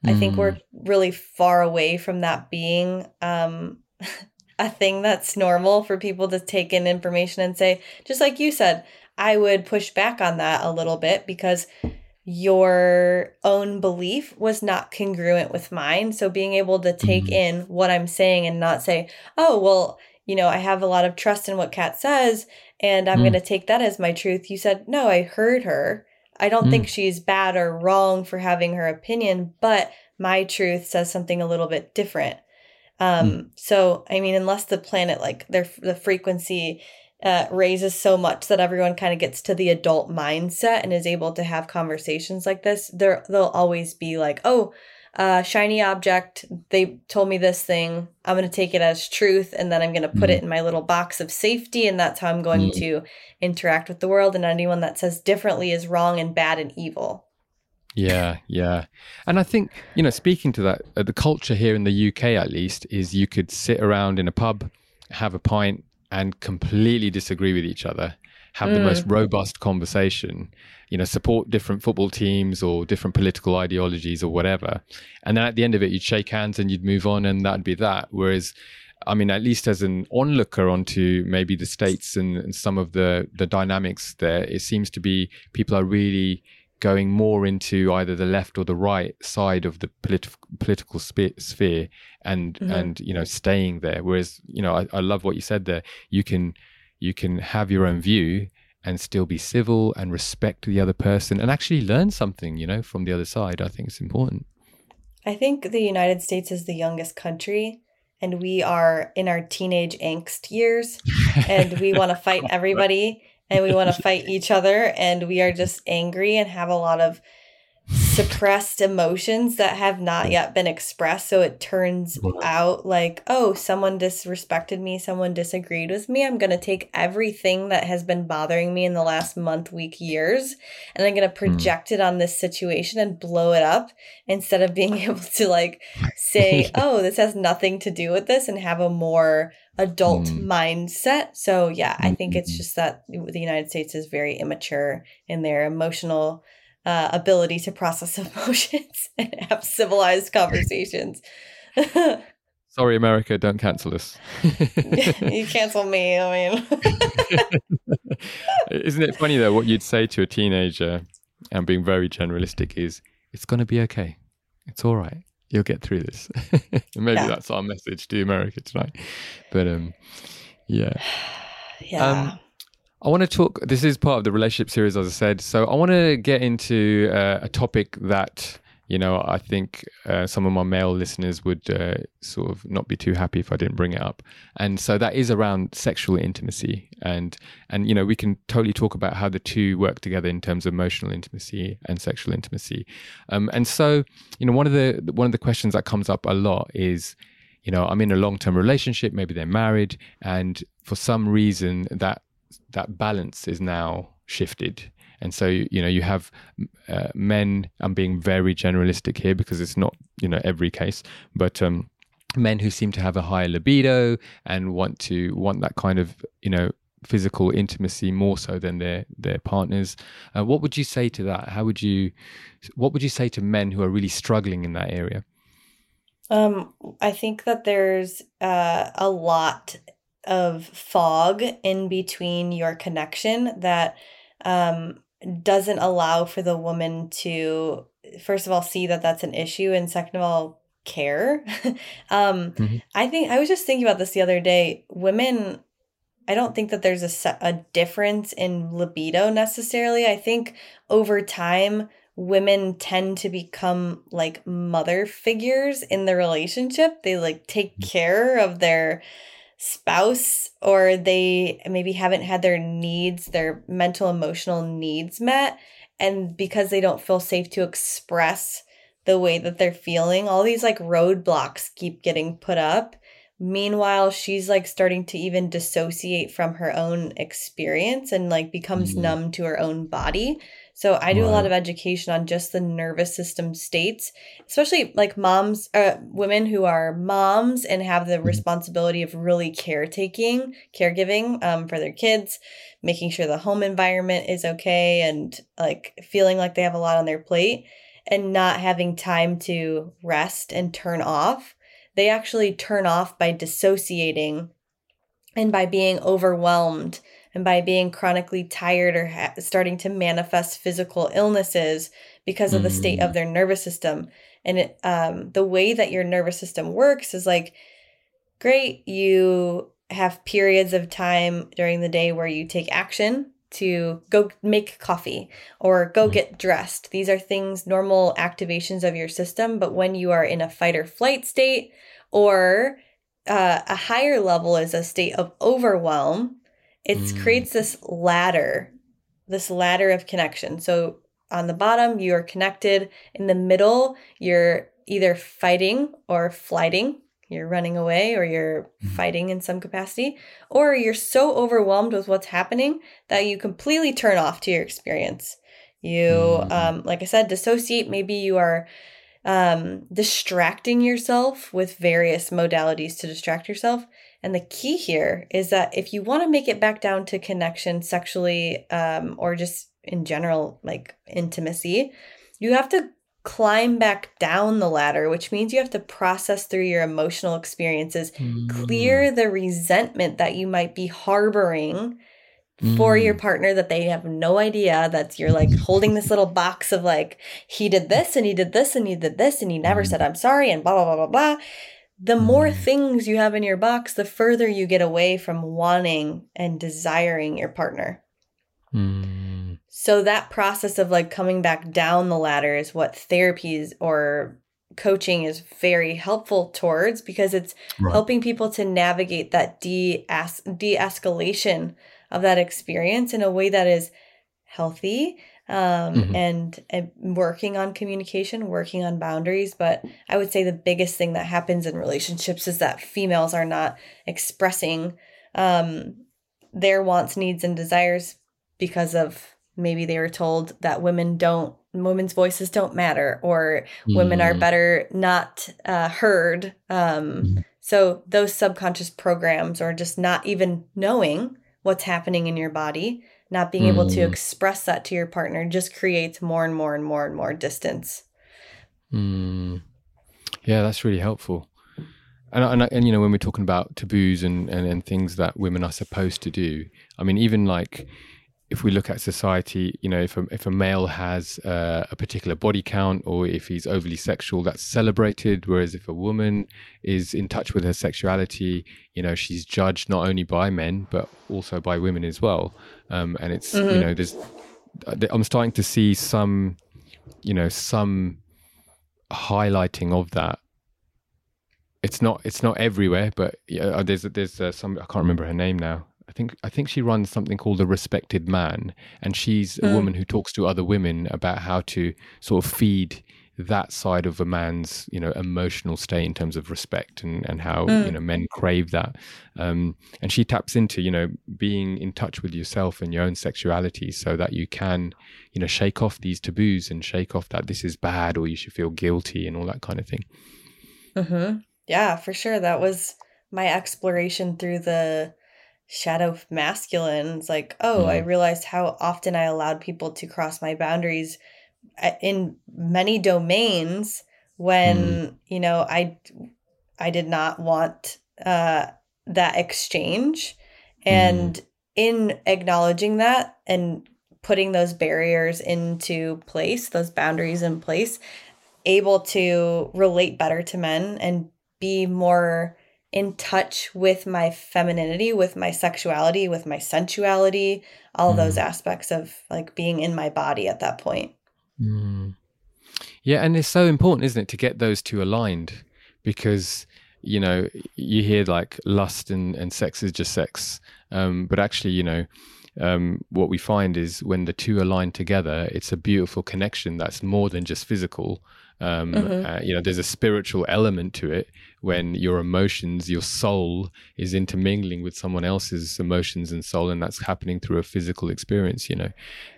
Mm. I think we're mm. really far away from that being um, a thing that's normal for people to take in information and say, just like you said, I would push back on that a little bit because your own belief was not congruent with mine. So being able to take mm. in what I'm saying and not say, oh, well, you know, I have a lot of trust in what Kat says, and I'm mm. going to take that as my truth. You said, no, I heard her. I don't mm. think she's bad or wrong for having her opinion, but my truth says something a little bit different. Um, mm. So, I mean, unless the planet, like their the frequency uh, raises so much that everyone kind of gets to the adult mindset and is able to have conversations like this, there they'll always be like, oh, uh, shiny object. They told me this thing. I'm going to take it as truth and then I'm going to put mm. it in my little box of safety. And that's how I'm going mm. to interact with the world. And anyone that says differently is wrong and bad and evil. Yeah, yeah. And I think, you know, speaking to that, uh, the culture here in the UK at least is you could sit around in a pub, have a pint, and completely disagree with each other, have mm. the most robust conversation you know, support different football teams or different political ideologies or whatever. And then at the end of it, you'd shake hands and you'd move on, and that'd be that. Whereas, I mean, at least as an onlooker onto maybe the states and, and some of the the dynamics there, it seems to be people are really going more into either the left or the right side of the politi- political spe- sphere and mm-hmm. and you know staying there whereas you know I, I love what you said there you can you can have your own view and still be civil and respect the other person and actually learn something, you know, from the other side. I think it's important. I think the United States is the youngest country and we are in our teenage angst years and we want to fight everybody and we want to fight each other and we are just angry and have a lot of suppressed emotions that have not yet been expressed. So it turns out like, oh, someone disrespected me, someone disagreed with me. I'm going to take everything that has been bothering me in the last month, week, years, and I'm going to hmm. project mm. it on this situation and blow it up instead of being able to like say, oh, this has nothing to do with this and have a more adult mm. mindset. So, yeah, I think it's mm-hmm. just that the United States is very immature in their emotional uh, ability to process emotions and have civilized conversations. Sorry, America, don't cancel us. you cancel me. I mean, isn't it funny though? What you'd say to a teenager, and being very generalistic, is it's going to be okay. It's all right. You'll get through this. maybe yeah. that's our message to America tonight. But um, yeah, yeah. Um, I want to talk. This is part of the relationship series, as I said. So I want to get into uh, a topic that you know I think uh, some of my male listeners would uh, sort of not be too happy if I didn't bring it up. And so that is around sexual intimacy, and and you know we can totally talk about how the two work together in terms of emotional intimacy and sexual intimacy. Um, and so you know one of the one of the questions that comes up a lot is you know, I'm in a long term relationship, maybe they're married, and for some reason that that balance is now shifted. And so, you know, you have uh, men, I'm being very generalistic here because it's not, you know, every case, but um, men who seem to have a higher libido and want to want that kind of, you know, physical intimacy more so than their their partners. Uh, what would you say to that? How would you, what would you say to men who are really struggling in that area? Um, I think that there's uh, a lot of fog in between your connection that um, doesn't allow for the woman to, first of all, see that that's an issue, and second of all, care. um, mm-hmm. I think I was just thinking about this the other day. Women, I don't think that there's a, a difference in libido necessarily. I think over time, women tend to become like mother figures in the relationship. They like take mm. care of their spouse or they maybe haven't had their needs, their mental emotional needs met. And because they don't feel safe to express the way that they're feeling, all these like roadblocks keep getting put up. Meanwhile, she's like starting to even dissociate from her own experience and like becomes mm-hmm. numb to her own body. So I do right. a lot of education on just the nervous system states, especially like moms, uh, women who are moms and have the mm-hmm. responsibility of really caretaking, caregiving um, for their kids, making sure the home environment is okay, and like feeling like they have a lot on their plate and not having time to rest and turn off. They actually turn off by dissociating and by being overwhelmed and by being chronically tired or ha- starting to manifest physical illnesses because of the state of mm. their nervous system. And it, um, the way that your nervous system works is like, great, you have periods of time during the day where you take action to go make coffee or go mm. get dressed. These are things, normal activations of your system. But when you are in a fight or flight state, or uh, a higher level is a state of overwhelm, it mm. creates this ladder, this ladder of connection. So on the bottom, you are connected. In the middle, you're either fighting or flighting. You're running away or you're mm. fighting in some capacity, or you're so overwhelmed with what's happening that you completely turn off to your experience. You, mm. um, like I said, dissociate. Maybe you are um, distracting yourself with various modalities to distract yourself. And the key here is that if you want to make it back down to connection sexually um, or just in general, like intimacy, you have to climb back down the ladder, which means you have to process through your emotional experiences, mm. clear the resentment that you might be harboring for your mm. partner that they have no idea that you're like holding this little box of like he did this and he did this and he did this and he never said mm. i'm sorry and blah blah blah blah blah the more things you have in your box, the further you get away from wanting and desiring your partner. Mm. So that process of like coming back down the ladder is what therapies or coaching is very helpful towards because it's right. helping people to navigate that de de-escalation of that experience in a way that is healthy um, mm-hmm. and, and working on communication, working on boundaries. But I would say the biggest thing that happens in relationships is that females are not expressing um, their wants, needs, and desires because of maybe they were told that women don't women's voices don't matter or mm. women are mm. better not uh, heard um, mm. so those subconscious programs or just not even knowing what's happening in your body not being mm. able to hmm. express that to your partner just creates more and more and more and more distance. Mm. Yeah, that's really helpful. And, and, and you know when we're talking about taboos and, and and things that women are supposed to do, I mean even like if we look at society, you know, if a, if a male has uh, a particular body count or if he's overly sexual, that's celebrated. Whereas if a woman is in touch with her sexuality, you know, she's judged not only by men but also by women as well. Um, and it's mm-hmm. you know, there's I'm starting to see some, you know, some highlighting of that. It's not it's not everywhere, but yeah, there's there's uh, some I can't remember her name now I think I think she runs something called the Respected Man, and she's a mm. woman who talks to other women about how to sort of feed that side of a man's you know emotional state in terms of respect and and how mm. you know men crave that um, and she taps into you know being in touch with yourself and your own sexuality so that you can you know shake off these taboos and shake off that this is bad or you should feel guilty and all that kind of thing mm-hmm. yeah for sure that was my exploration through the shadow masculine. It's like, oh, mm. I realized how often I allowed people to cross my boundaries uh, in many domains when, mm. you know, I I did not want uh that exchange and mm. in acknowledging that and putting those barriers into place, those boundaries in place, able to relate better to men and be more in touch with my femininity, with my sexuality, with my sensuality, all mm. those aspects of like being in my body at that point. Mm. Yeah, and it's so important, isn't it, to get those two aligned because you know you hear like lust and, and sex is just sex, um, but actually, you know. Um, what we find is when the two align together, it's a beautiful connection that's more than just physical. Um, mm-hmm. uh, you know, there's a spiritual element to it when your emotions, your soul is intermingling with someone else's emotions and soul, and that's happening through a physical experience, you know,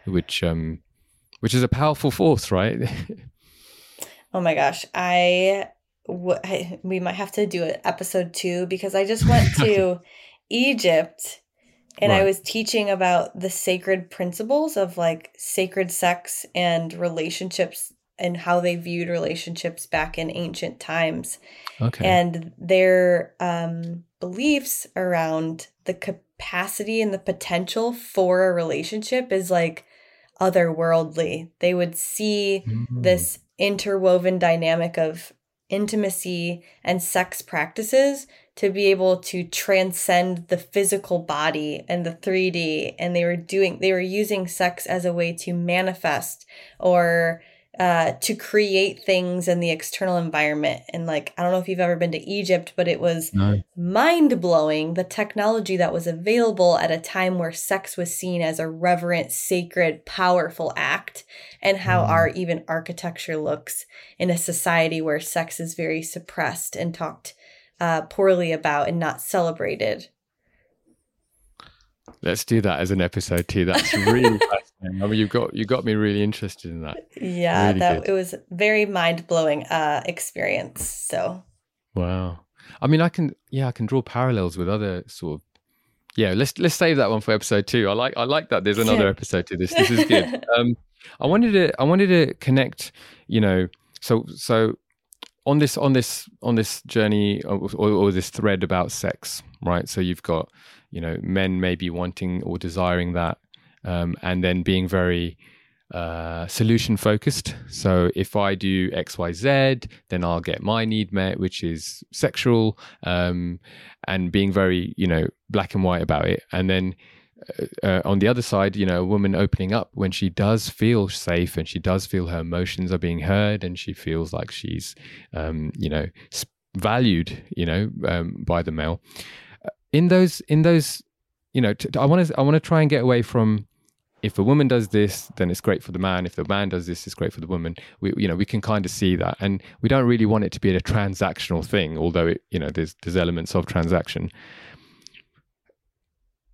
which, um, which is a powerful force, right? oh my gosh, I, w- I we might have to do it episode two because I just went to Egypt and right. I was teaching about the sacred principles of like sacred sex and relationships and how they viewed relationships back in ancient times. Okay. And their um, beliefs around the capacity and the potential for a relationship is like otherworldly. They would see mm-hmm. this interwoven dynamic of intimacy and sex practices to be able to transcend the physical body and the 3D and they were doing they were using sex as a way to manifest or uh, to create things in the external environment. And like, I don't know if you've ever been to Egypt, but it was no. mind blowing the technology that was available at a time where sex was seen as a reverent, sacred, powerful act, and how mm. our even architecture looks in a society where sex is very suppressed and talked uh, poorly about and not celebrated. Let's do that as an episode too. That's really fascinating. I mean, you've got you got me really interested in that. Yeah, really that good. it was very mind blowing uh, experience. So. Wow. I mean, I can yeah, I can draw parallels with other sort of yeah. Let's let's save that one for episode two. I like I like that. There's another episode to this. This is good. um, I wanted to I wanted to connect. You know, so so on this on this on this journey or, or, this thread about sex right? So you've got you know men maybe wanting or desiring that um, and then being very uh, solution focused. So if i do xyz then i'll get my need met which is sexual um, and being very you know black and white about it. And then uh, uh, on the other side, you know, a woman opening up when she does feel safe and she does feel her emotions are being heard and she feels like she's, um, you know, valued, you know, um, by the male. Uh, in those, in those, you know, t- I want to, I want to try and get away from. If a woman does this, then it's great for the man. If the man does this, it's great for the woman. We, you know, we can kind of see that, and we don't really want it to be a transactional thing. Although it, you know, there's there's elements of transaction.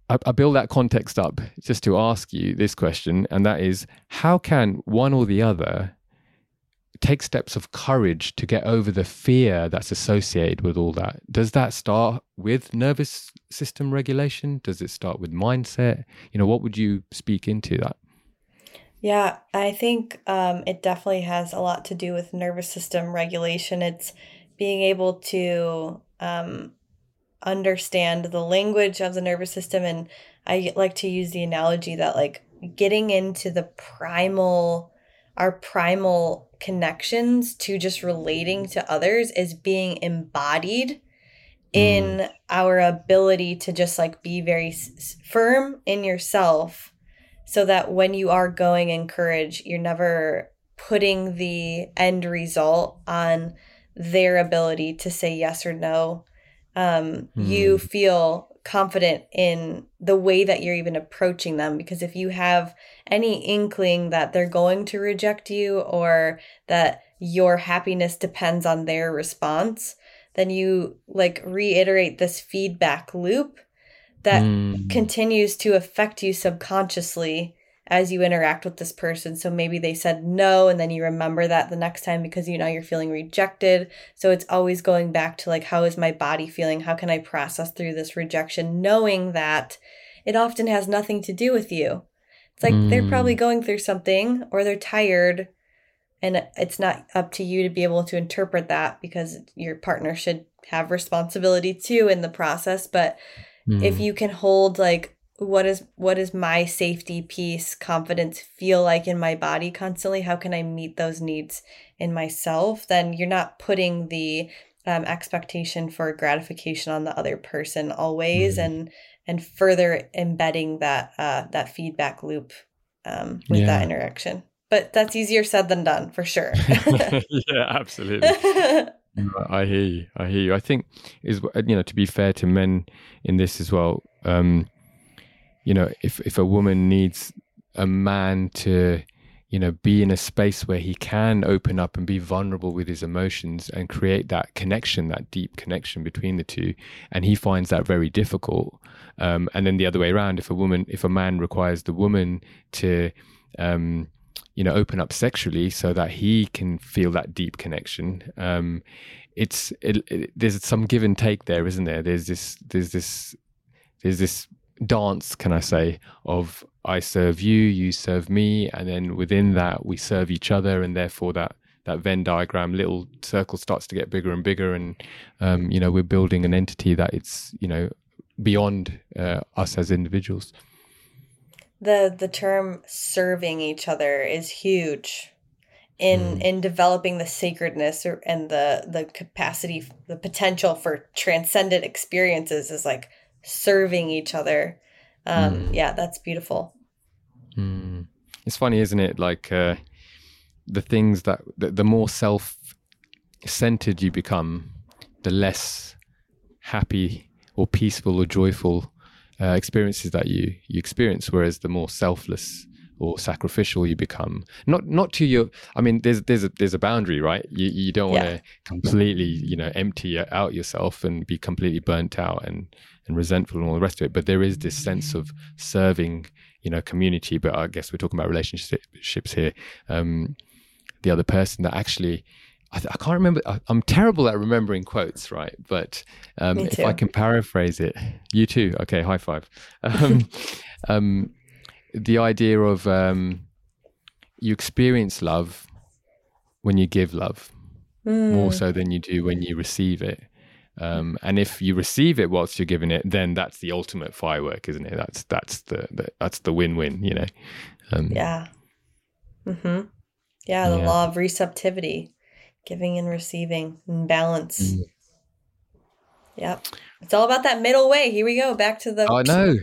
I, build that context up just to ask you this question, and that is how can one or the other take steps of courage to get over the fear that's associated with all that. Does that start with nervous system regulation? Does it start with mindset? You know, what would you speak into that? Yeah, I think um, it definitely has a lot to do with nervous system regulation. It's being able to um, understand the language of the nervous system and I like to use the analogy that like getting into the primal our primal connections to just relating to others is being embodied in mm. our ability to just like be very s- firm in yourself so that when you are going in courage you're never putting the end result on their ability to say yes or no um, mm. you feel confident in the way that you're even approaching them. Because if you have any inkling that they're going to reject you or that your happiness depends on their response, then you like reiterate this feedback loop that mm. continues to affect you subconsciously as you interact with this person. So maybe they said no, and then you remember that the next time because you know you're feeling rejected. So it's always going back to like, how is my body feeling? How can I process through this rejection? Knowing that it often has nothing to do with you. It's like mm. they're probably going through something or they're tired. And it's not up to you to be able to interpret that because your partner should have responsibility too in the process. But mm. if you can hold like what is what is my safety peace confidence feel like in my body constantly? How can i meet those needs in myself? Then you're not putting the um, expectation for gratification on the other person always mm-hmm. and and further embedding that uh, that feedback loop um, with yeah. that interaction. But that's easier said than done for sure. Yeah absolutely. I hear you. I hear you. I think is you know to be fair to men in this as well um, you know, if if a woman needs a man to, you know, be in a space where he can open up and be vulnerable with his emotions and create that connection, that deep connection between the two, and he finds that very difficult. Um, and then the other way around, if a woman, if a man requires the woman to, um, you know open up sexually so that he can feel that deep connection um it's it, it, there's some give and take there isn't there there's this there's this there's this dance can i say of i serve you you serve me and then within that we serve each other and therefore that that venn diagram little circle starts to get bigger and bigger and um, you know we're building an entity that it's you know beyond uh, us as individuals the the term serving each other is huge in mm. in developing the sacredness and the the capacity the potential for transcendent experiences is like serving each other um mm. yeah that's beautiful mm. it's funny isn't it like uh the things that the, the more self centered you become the less happy or peaceful or joyful uh, experiences that you you experience whereas the more selfless or sacrificial you become not not to your i mean there's there's a there's a boundary right you you don't want to yeah. completely you know empty out yourself and be completely burnt out and and resentful and all the rest of it but there is this sense of serving you know community but i guess we're talking about relationships here um the other person that actually I, th- I, can't remember. I, am terrible at remembering quotes, right? But um, if I can paraphrase it, you too. Okay, high five. Um, um, the idea of um, you experience love when you give love mm. more so than you do when you receive it. Um, and if you receive it whilst you're giving it, then that's the ultimate firework, isn't it? That's that's the, the that's the win-win, you know. Um, yeah. Hmm. Yeah, the yeah. law of receptivity giving and receiving and balance. Mm. Yep. It's all about that middle way. Here we go. Back to the. I know.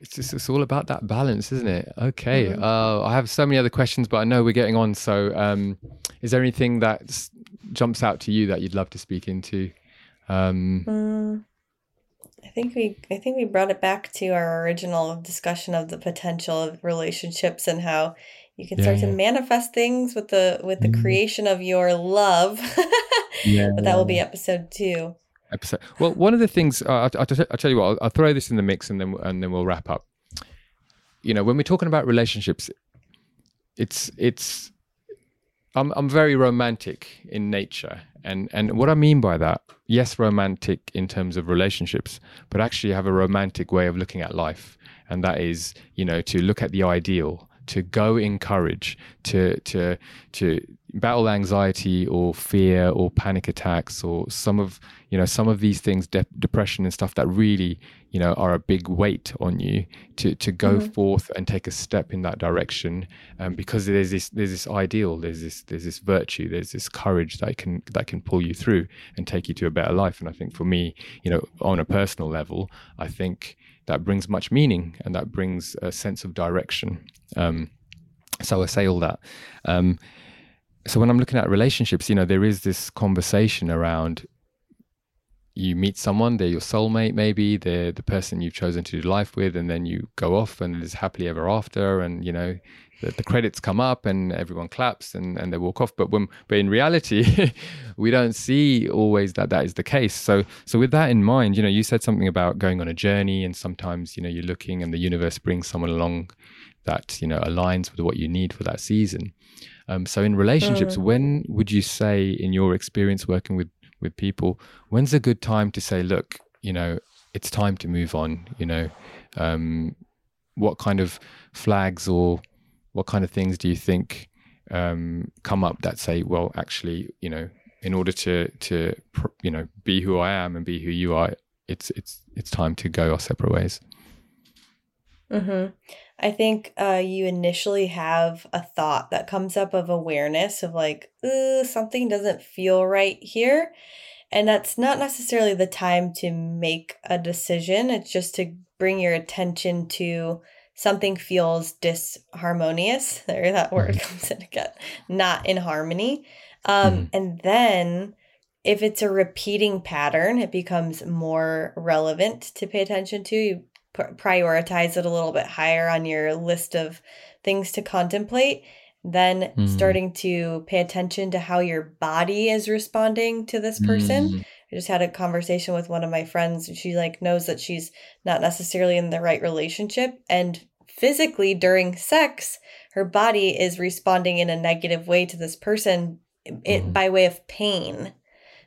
It's just it's all about that balance, isn't it? Okay. Mm-hmm. Uh, I have so many other questions, but I know we're getting on. So, um, is there anything that jumps out to you that you'd love to speak into? Um, mm, I think we I think we brought it back to our original discussion of the potential of relationships and how you can start yeah, to manifest things with the with the mm. creation of your love. Yeah but that will be episode two. Episode well one of the things uh, I'll, I'll, I'll, tell you what I'll, I'll, throw this in the mix and then and then we'll wrap up. You know when we're talking about relationships it's it's I'm I'm very romantic in nature. And and what I mean by that yes romantic in terms of relationships but actually have a romantic way of looking at life. And that is you know to look at the ideal to go in courage to to to battle anxiety or fear or panic attacks or some of you know some of these things de- depression and stuff that really you know are a big weight on you to to go mm-hmm. forth and take a step in that direction um, because there's this there's this ideal there's this there's this virtue there's this courage that can that can pull you through and take you to a better life and i think for me you know on a personal level i think that brings much meaning and that brings a sense of direction. Um, so I say all that. Um, so when I'm looking at relationships, you know, there is this conversation around you meet someone, they're your soulmate, maybe they're the person you've chosen to do life with, and then you go off and it's happily ever after, and you know, the, the, credits come up and everyone claps and, and they walk off. But when but in reality, we don't see always that that is the case. So so with that in mind, you know, you said something about going on a journey, and sometimes you know you're looking and the universe brings someone along that you know aligns with what you need for that season. Um, so in relationships, mm. when would you say, in your experience working with with people, when's a good time to say, look, you know, it's time to move on. You know, um, what kind of flags or what kind of things do you think um, come up that say, well, actually, you know, in order to to you know be who I am and be who you are, it's it's it's time to go our separate ways. Hmm. I think uh, you initially have a thought that comes up of awareness of like, something doesn't feel right here. And that's not necessarily the time to make a decision. It's just to bring your attention to something feels disharmonious. There, that word mm-hmm. comes in again, not in harmony. Um, mm-hmm. And then if it's a repeating pattern, it becomes more relevant to pay attention to. You prioritize it a little bit higher on your list of things to contemplate. Then mm-hmm. starting to pay attention to how your body is responding to this person. Mm-hmm. I just had a conversation with one of my friends. and She like knows that she's not necessarily in the right relationship and physically during sex, her body is responding in a negative way to this person it, mm. by way of pain.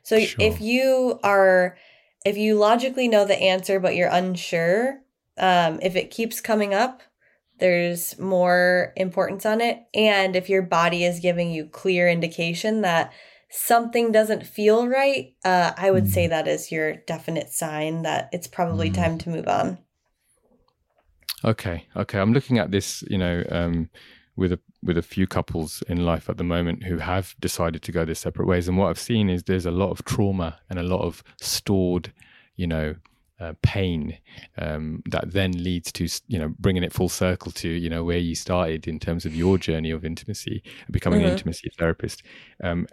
So sure. if you are if you logically know the answer but you're unsure, um, if it keeps coming up, there's more importance on it. And if your body is giving you clear indication that something doesn't feel right, uh, I would mm. say that is your definite sign that it's probably mm. time to move on. Okay, okay. I'm looking at this, you know, um, with a with a few couples in life at the moment who have decided to go their separate ways, and what I've seen is there's a lot of trauma and a lot of stored, you know, uh, pain um, that then leads to you know bringing it full circle to you know where you started in terms of your journey of intimacy becoming mm-hmm. an intimacy therapist um,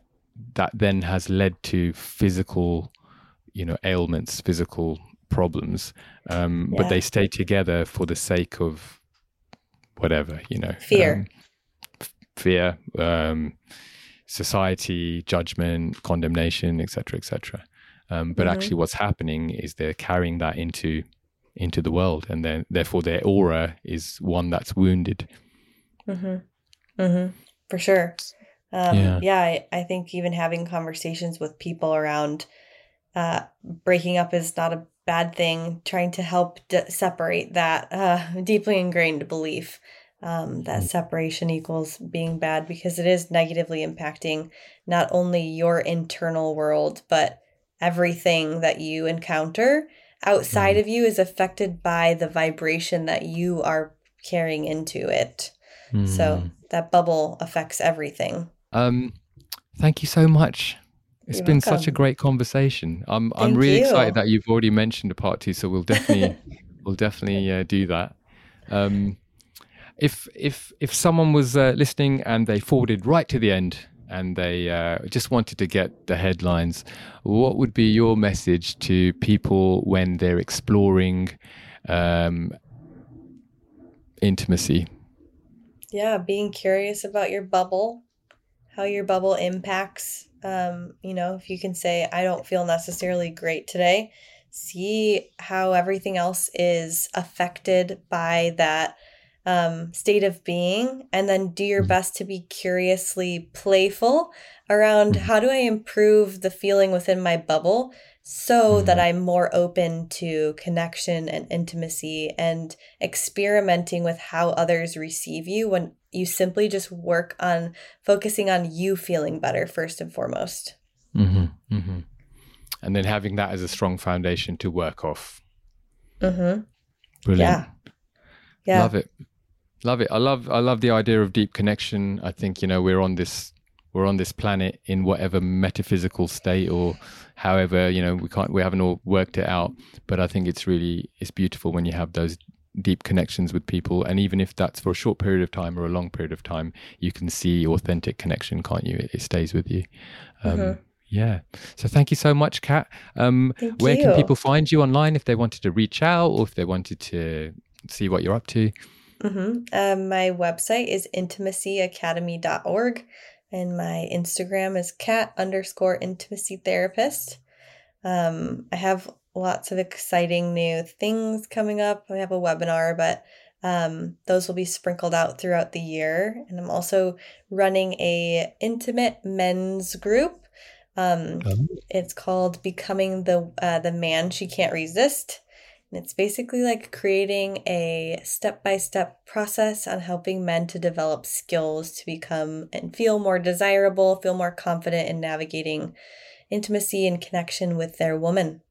that then has led to physical you know ailments physical problems um, yeah. but they stay together for the sake of whatever you know fear um, fear um, society judgment condemnation etc etc um, but mm-hmm. actually, what's happening is they're carrying that into into the world, and then therefore their aura is one that's wounded. Mm-hmm. Mm-hmm. For sure. Um, yeah, yeah I, I, think even having conversations with people around uh, breaking up is not a bad thing. Trying to help d- separate that uh, deeply ingrained belief um, that mm. separation equals being bad because it is negatively impacting not only your internal world but everything that you encounter outside mm. of you is affected by the vibration that you are carrying into it. Mm. So that bubble affects everything. Um, thank you so much. It's You're been welcome. such a great conversation. I'm thank I'm really you. excited that you've already mentioned a part two, so we'll definitely we'll definitely uh, do that. Um, if if if someone was uh, listening and they forwarded right to the end and they uh, just wanted to get the headlines, what would be your message to people when they're exploring um, intimacy? Yeah, being curious about your bubble, how your bubble impacts. Um, you know, if you can say, I don't feel necessarily great today, see how everything else is affected by that um, state of being and then do your mm-hmm. best to be curiously playful around mm-hmm. how do I improve the feeling within my bubble so that mm-hmm. I'm more open to connection and intimacy and experimenting with how others receive you when you simply just work on focusing on you feeling better first and foremost. Mm-hmm. Mm-hmm. And then having that as a strong foundation to work off. Mm-hmm. Brilliant. Yeah. Yeah. Love it. Love it. I love I love the idea of deep connection. I think, you know, we're on this we're on this planet in whatever metaphysical state or however, you know, we can't we haven't all worked it out. But I think it's really it's beautiful when you have those deep connections with people and even if that's for a short period of time or a long period of time you can see authentic connection can't you it, it stays with you um, mm-hmm. yeah so thank you so much kat um, where you. can people find you online if they wanted to reach out or if they wanted to see what you're up to Mm-hmm. Um, my website is intimacyacademy.org and my Instagram is cat underscore intimacy therapist. Um, I have lots of exciting new things coming up. I have a webinar, but um, those will be sprinkled out throughout the year. And I'm also running a intimate men's group. Um, oh. It's called Becoming the uh, the Man She Can't Resist. And it's basically like creating a step by step process on helping men to develop skills to become and feel more desirable, feel more confident in navigating intimacy and connection with their woman.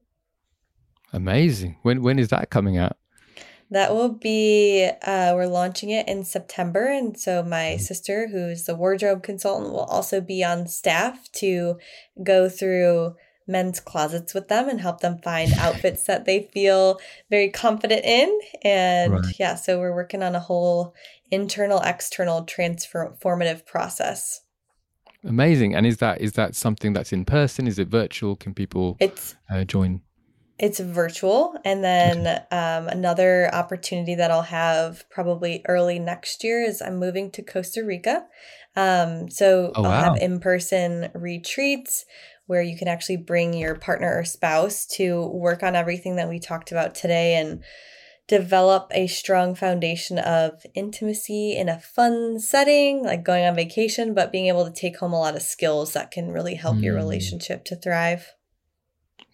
Amazing. When when is that coming out? That will be uh, we're launching it in September, and so my mm. sister, who's the wardrobe consultant, will also be on staff to go through men's closets with them and help them find outfits that they feel very confident in. And right. yeah, so we're working on a whole internal external transformative process. Amazing. And is that is that something that's in person? Is it virtual? Can people it's uh, join? It's virtual, and then um, another opportunity that I'll have probably early next year is I'm moving to Costa Rica. Um, so oh, I'll wow. have in person retreats where you can actually bring your partner or spouse to work on everything that we talked about today and develop a strong foundation of intimacy in a fun setting, like going on vacation, but being able to take home a lot of skills that can really help mm. your hmm. relationship to thrive.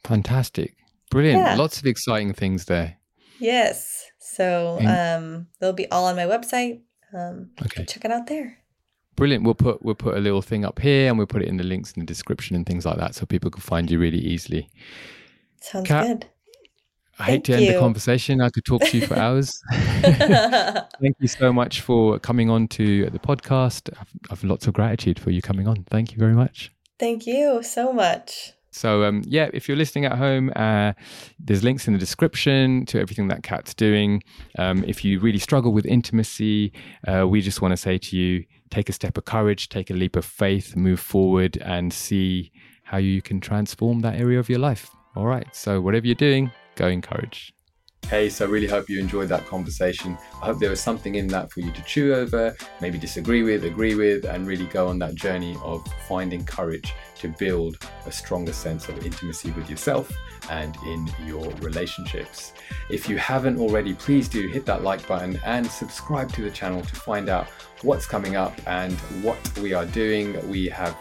Fantastic. Brilliant. Yeah. Lots of exciting things there. Yes. So um, they'll be all on my website. Um, okay. Check it out there. Brilliant. We'll put we'll put a little thing up here and we'll put it in the links in the description and things like that so people can find you really easily. Sounds Kat, good. I hate to end you. the conversation. I could talk to you for hours. Thank you so much for coming on to the podcast. I've, I've lots of gratitude for you coming on. Thank you very much. Thank you so much. So um, yeah, if you're listening at home, uh, there's links in the description to everything that Kat's doing. Um, if you really struggle with intimacy, uh, we just want to say to you, take a step of courage, take a leap of faith, move forward, and see how you can transform that area of your life. All right. So whatever you're doing, go in courage. Hey, so I really hope you enjoyed that conversation. I hope there was something in that for you to chew over, maybe disagree with, agree with, and really go on that journey of finding courage to build a stronger sense of intimacy with yourself and in your relationships. If you haven't already, please do hit that like button and subscribe to the channel to find out what's coming up and what we are doing. We have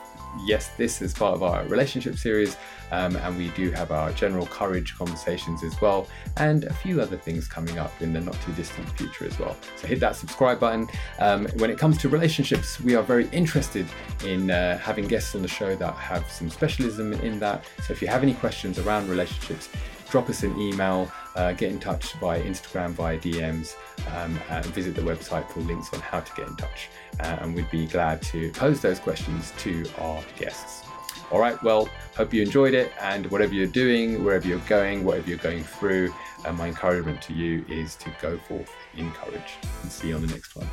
yes, this is part of our relationship series, um, and we do have our general courage conversations as well, and a few other things coming up in the not too distant future as well. So hit that subscribe button. Um, when it comes to relationships, we are very interested in uh, having guests on the show that have some specialism in that. So if you have any questions around relationships, drop us an email, uh, get in touch via Instagram, via DMs, um, and visit the website for links on how to get in touch. Uh, and we'd be glad to pose those questions to our guests. All right, well, hope you enjoyed it. And whatever you're doing, wherever you're going, whatever you're going through, uh, my encouragement to you is to go forth in courage and see you on the next one.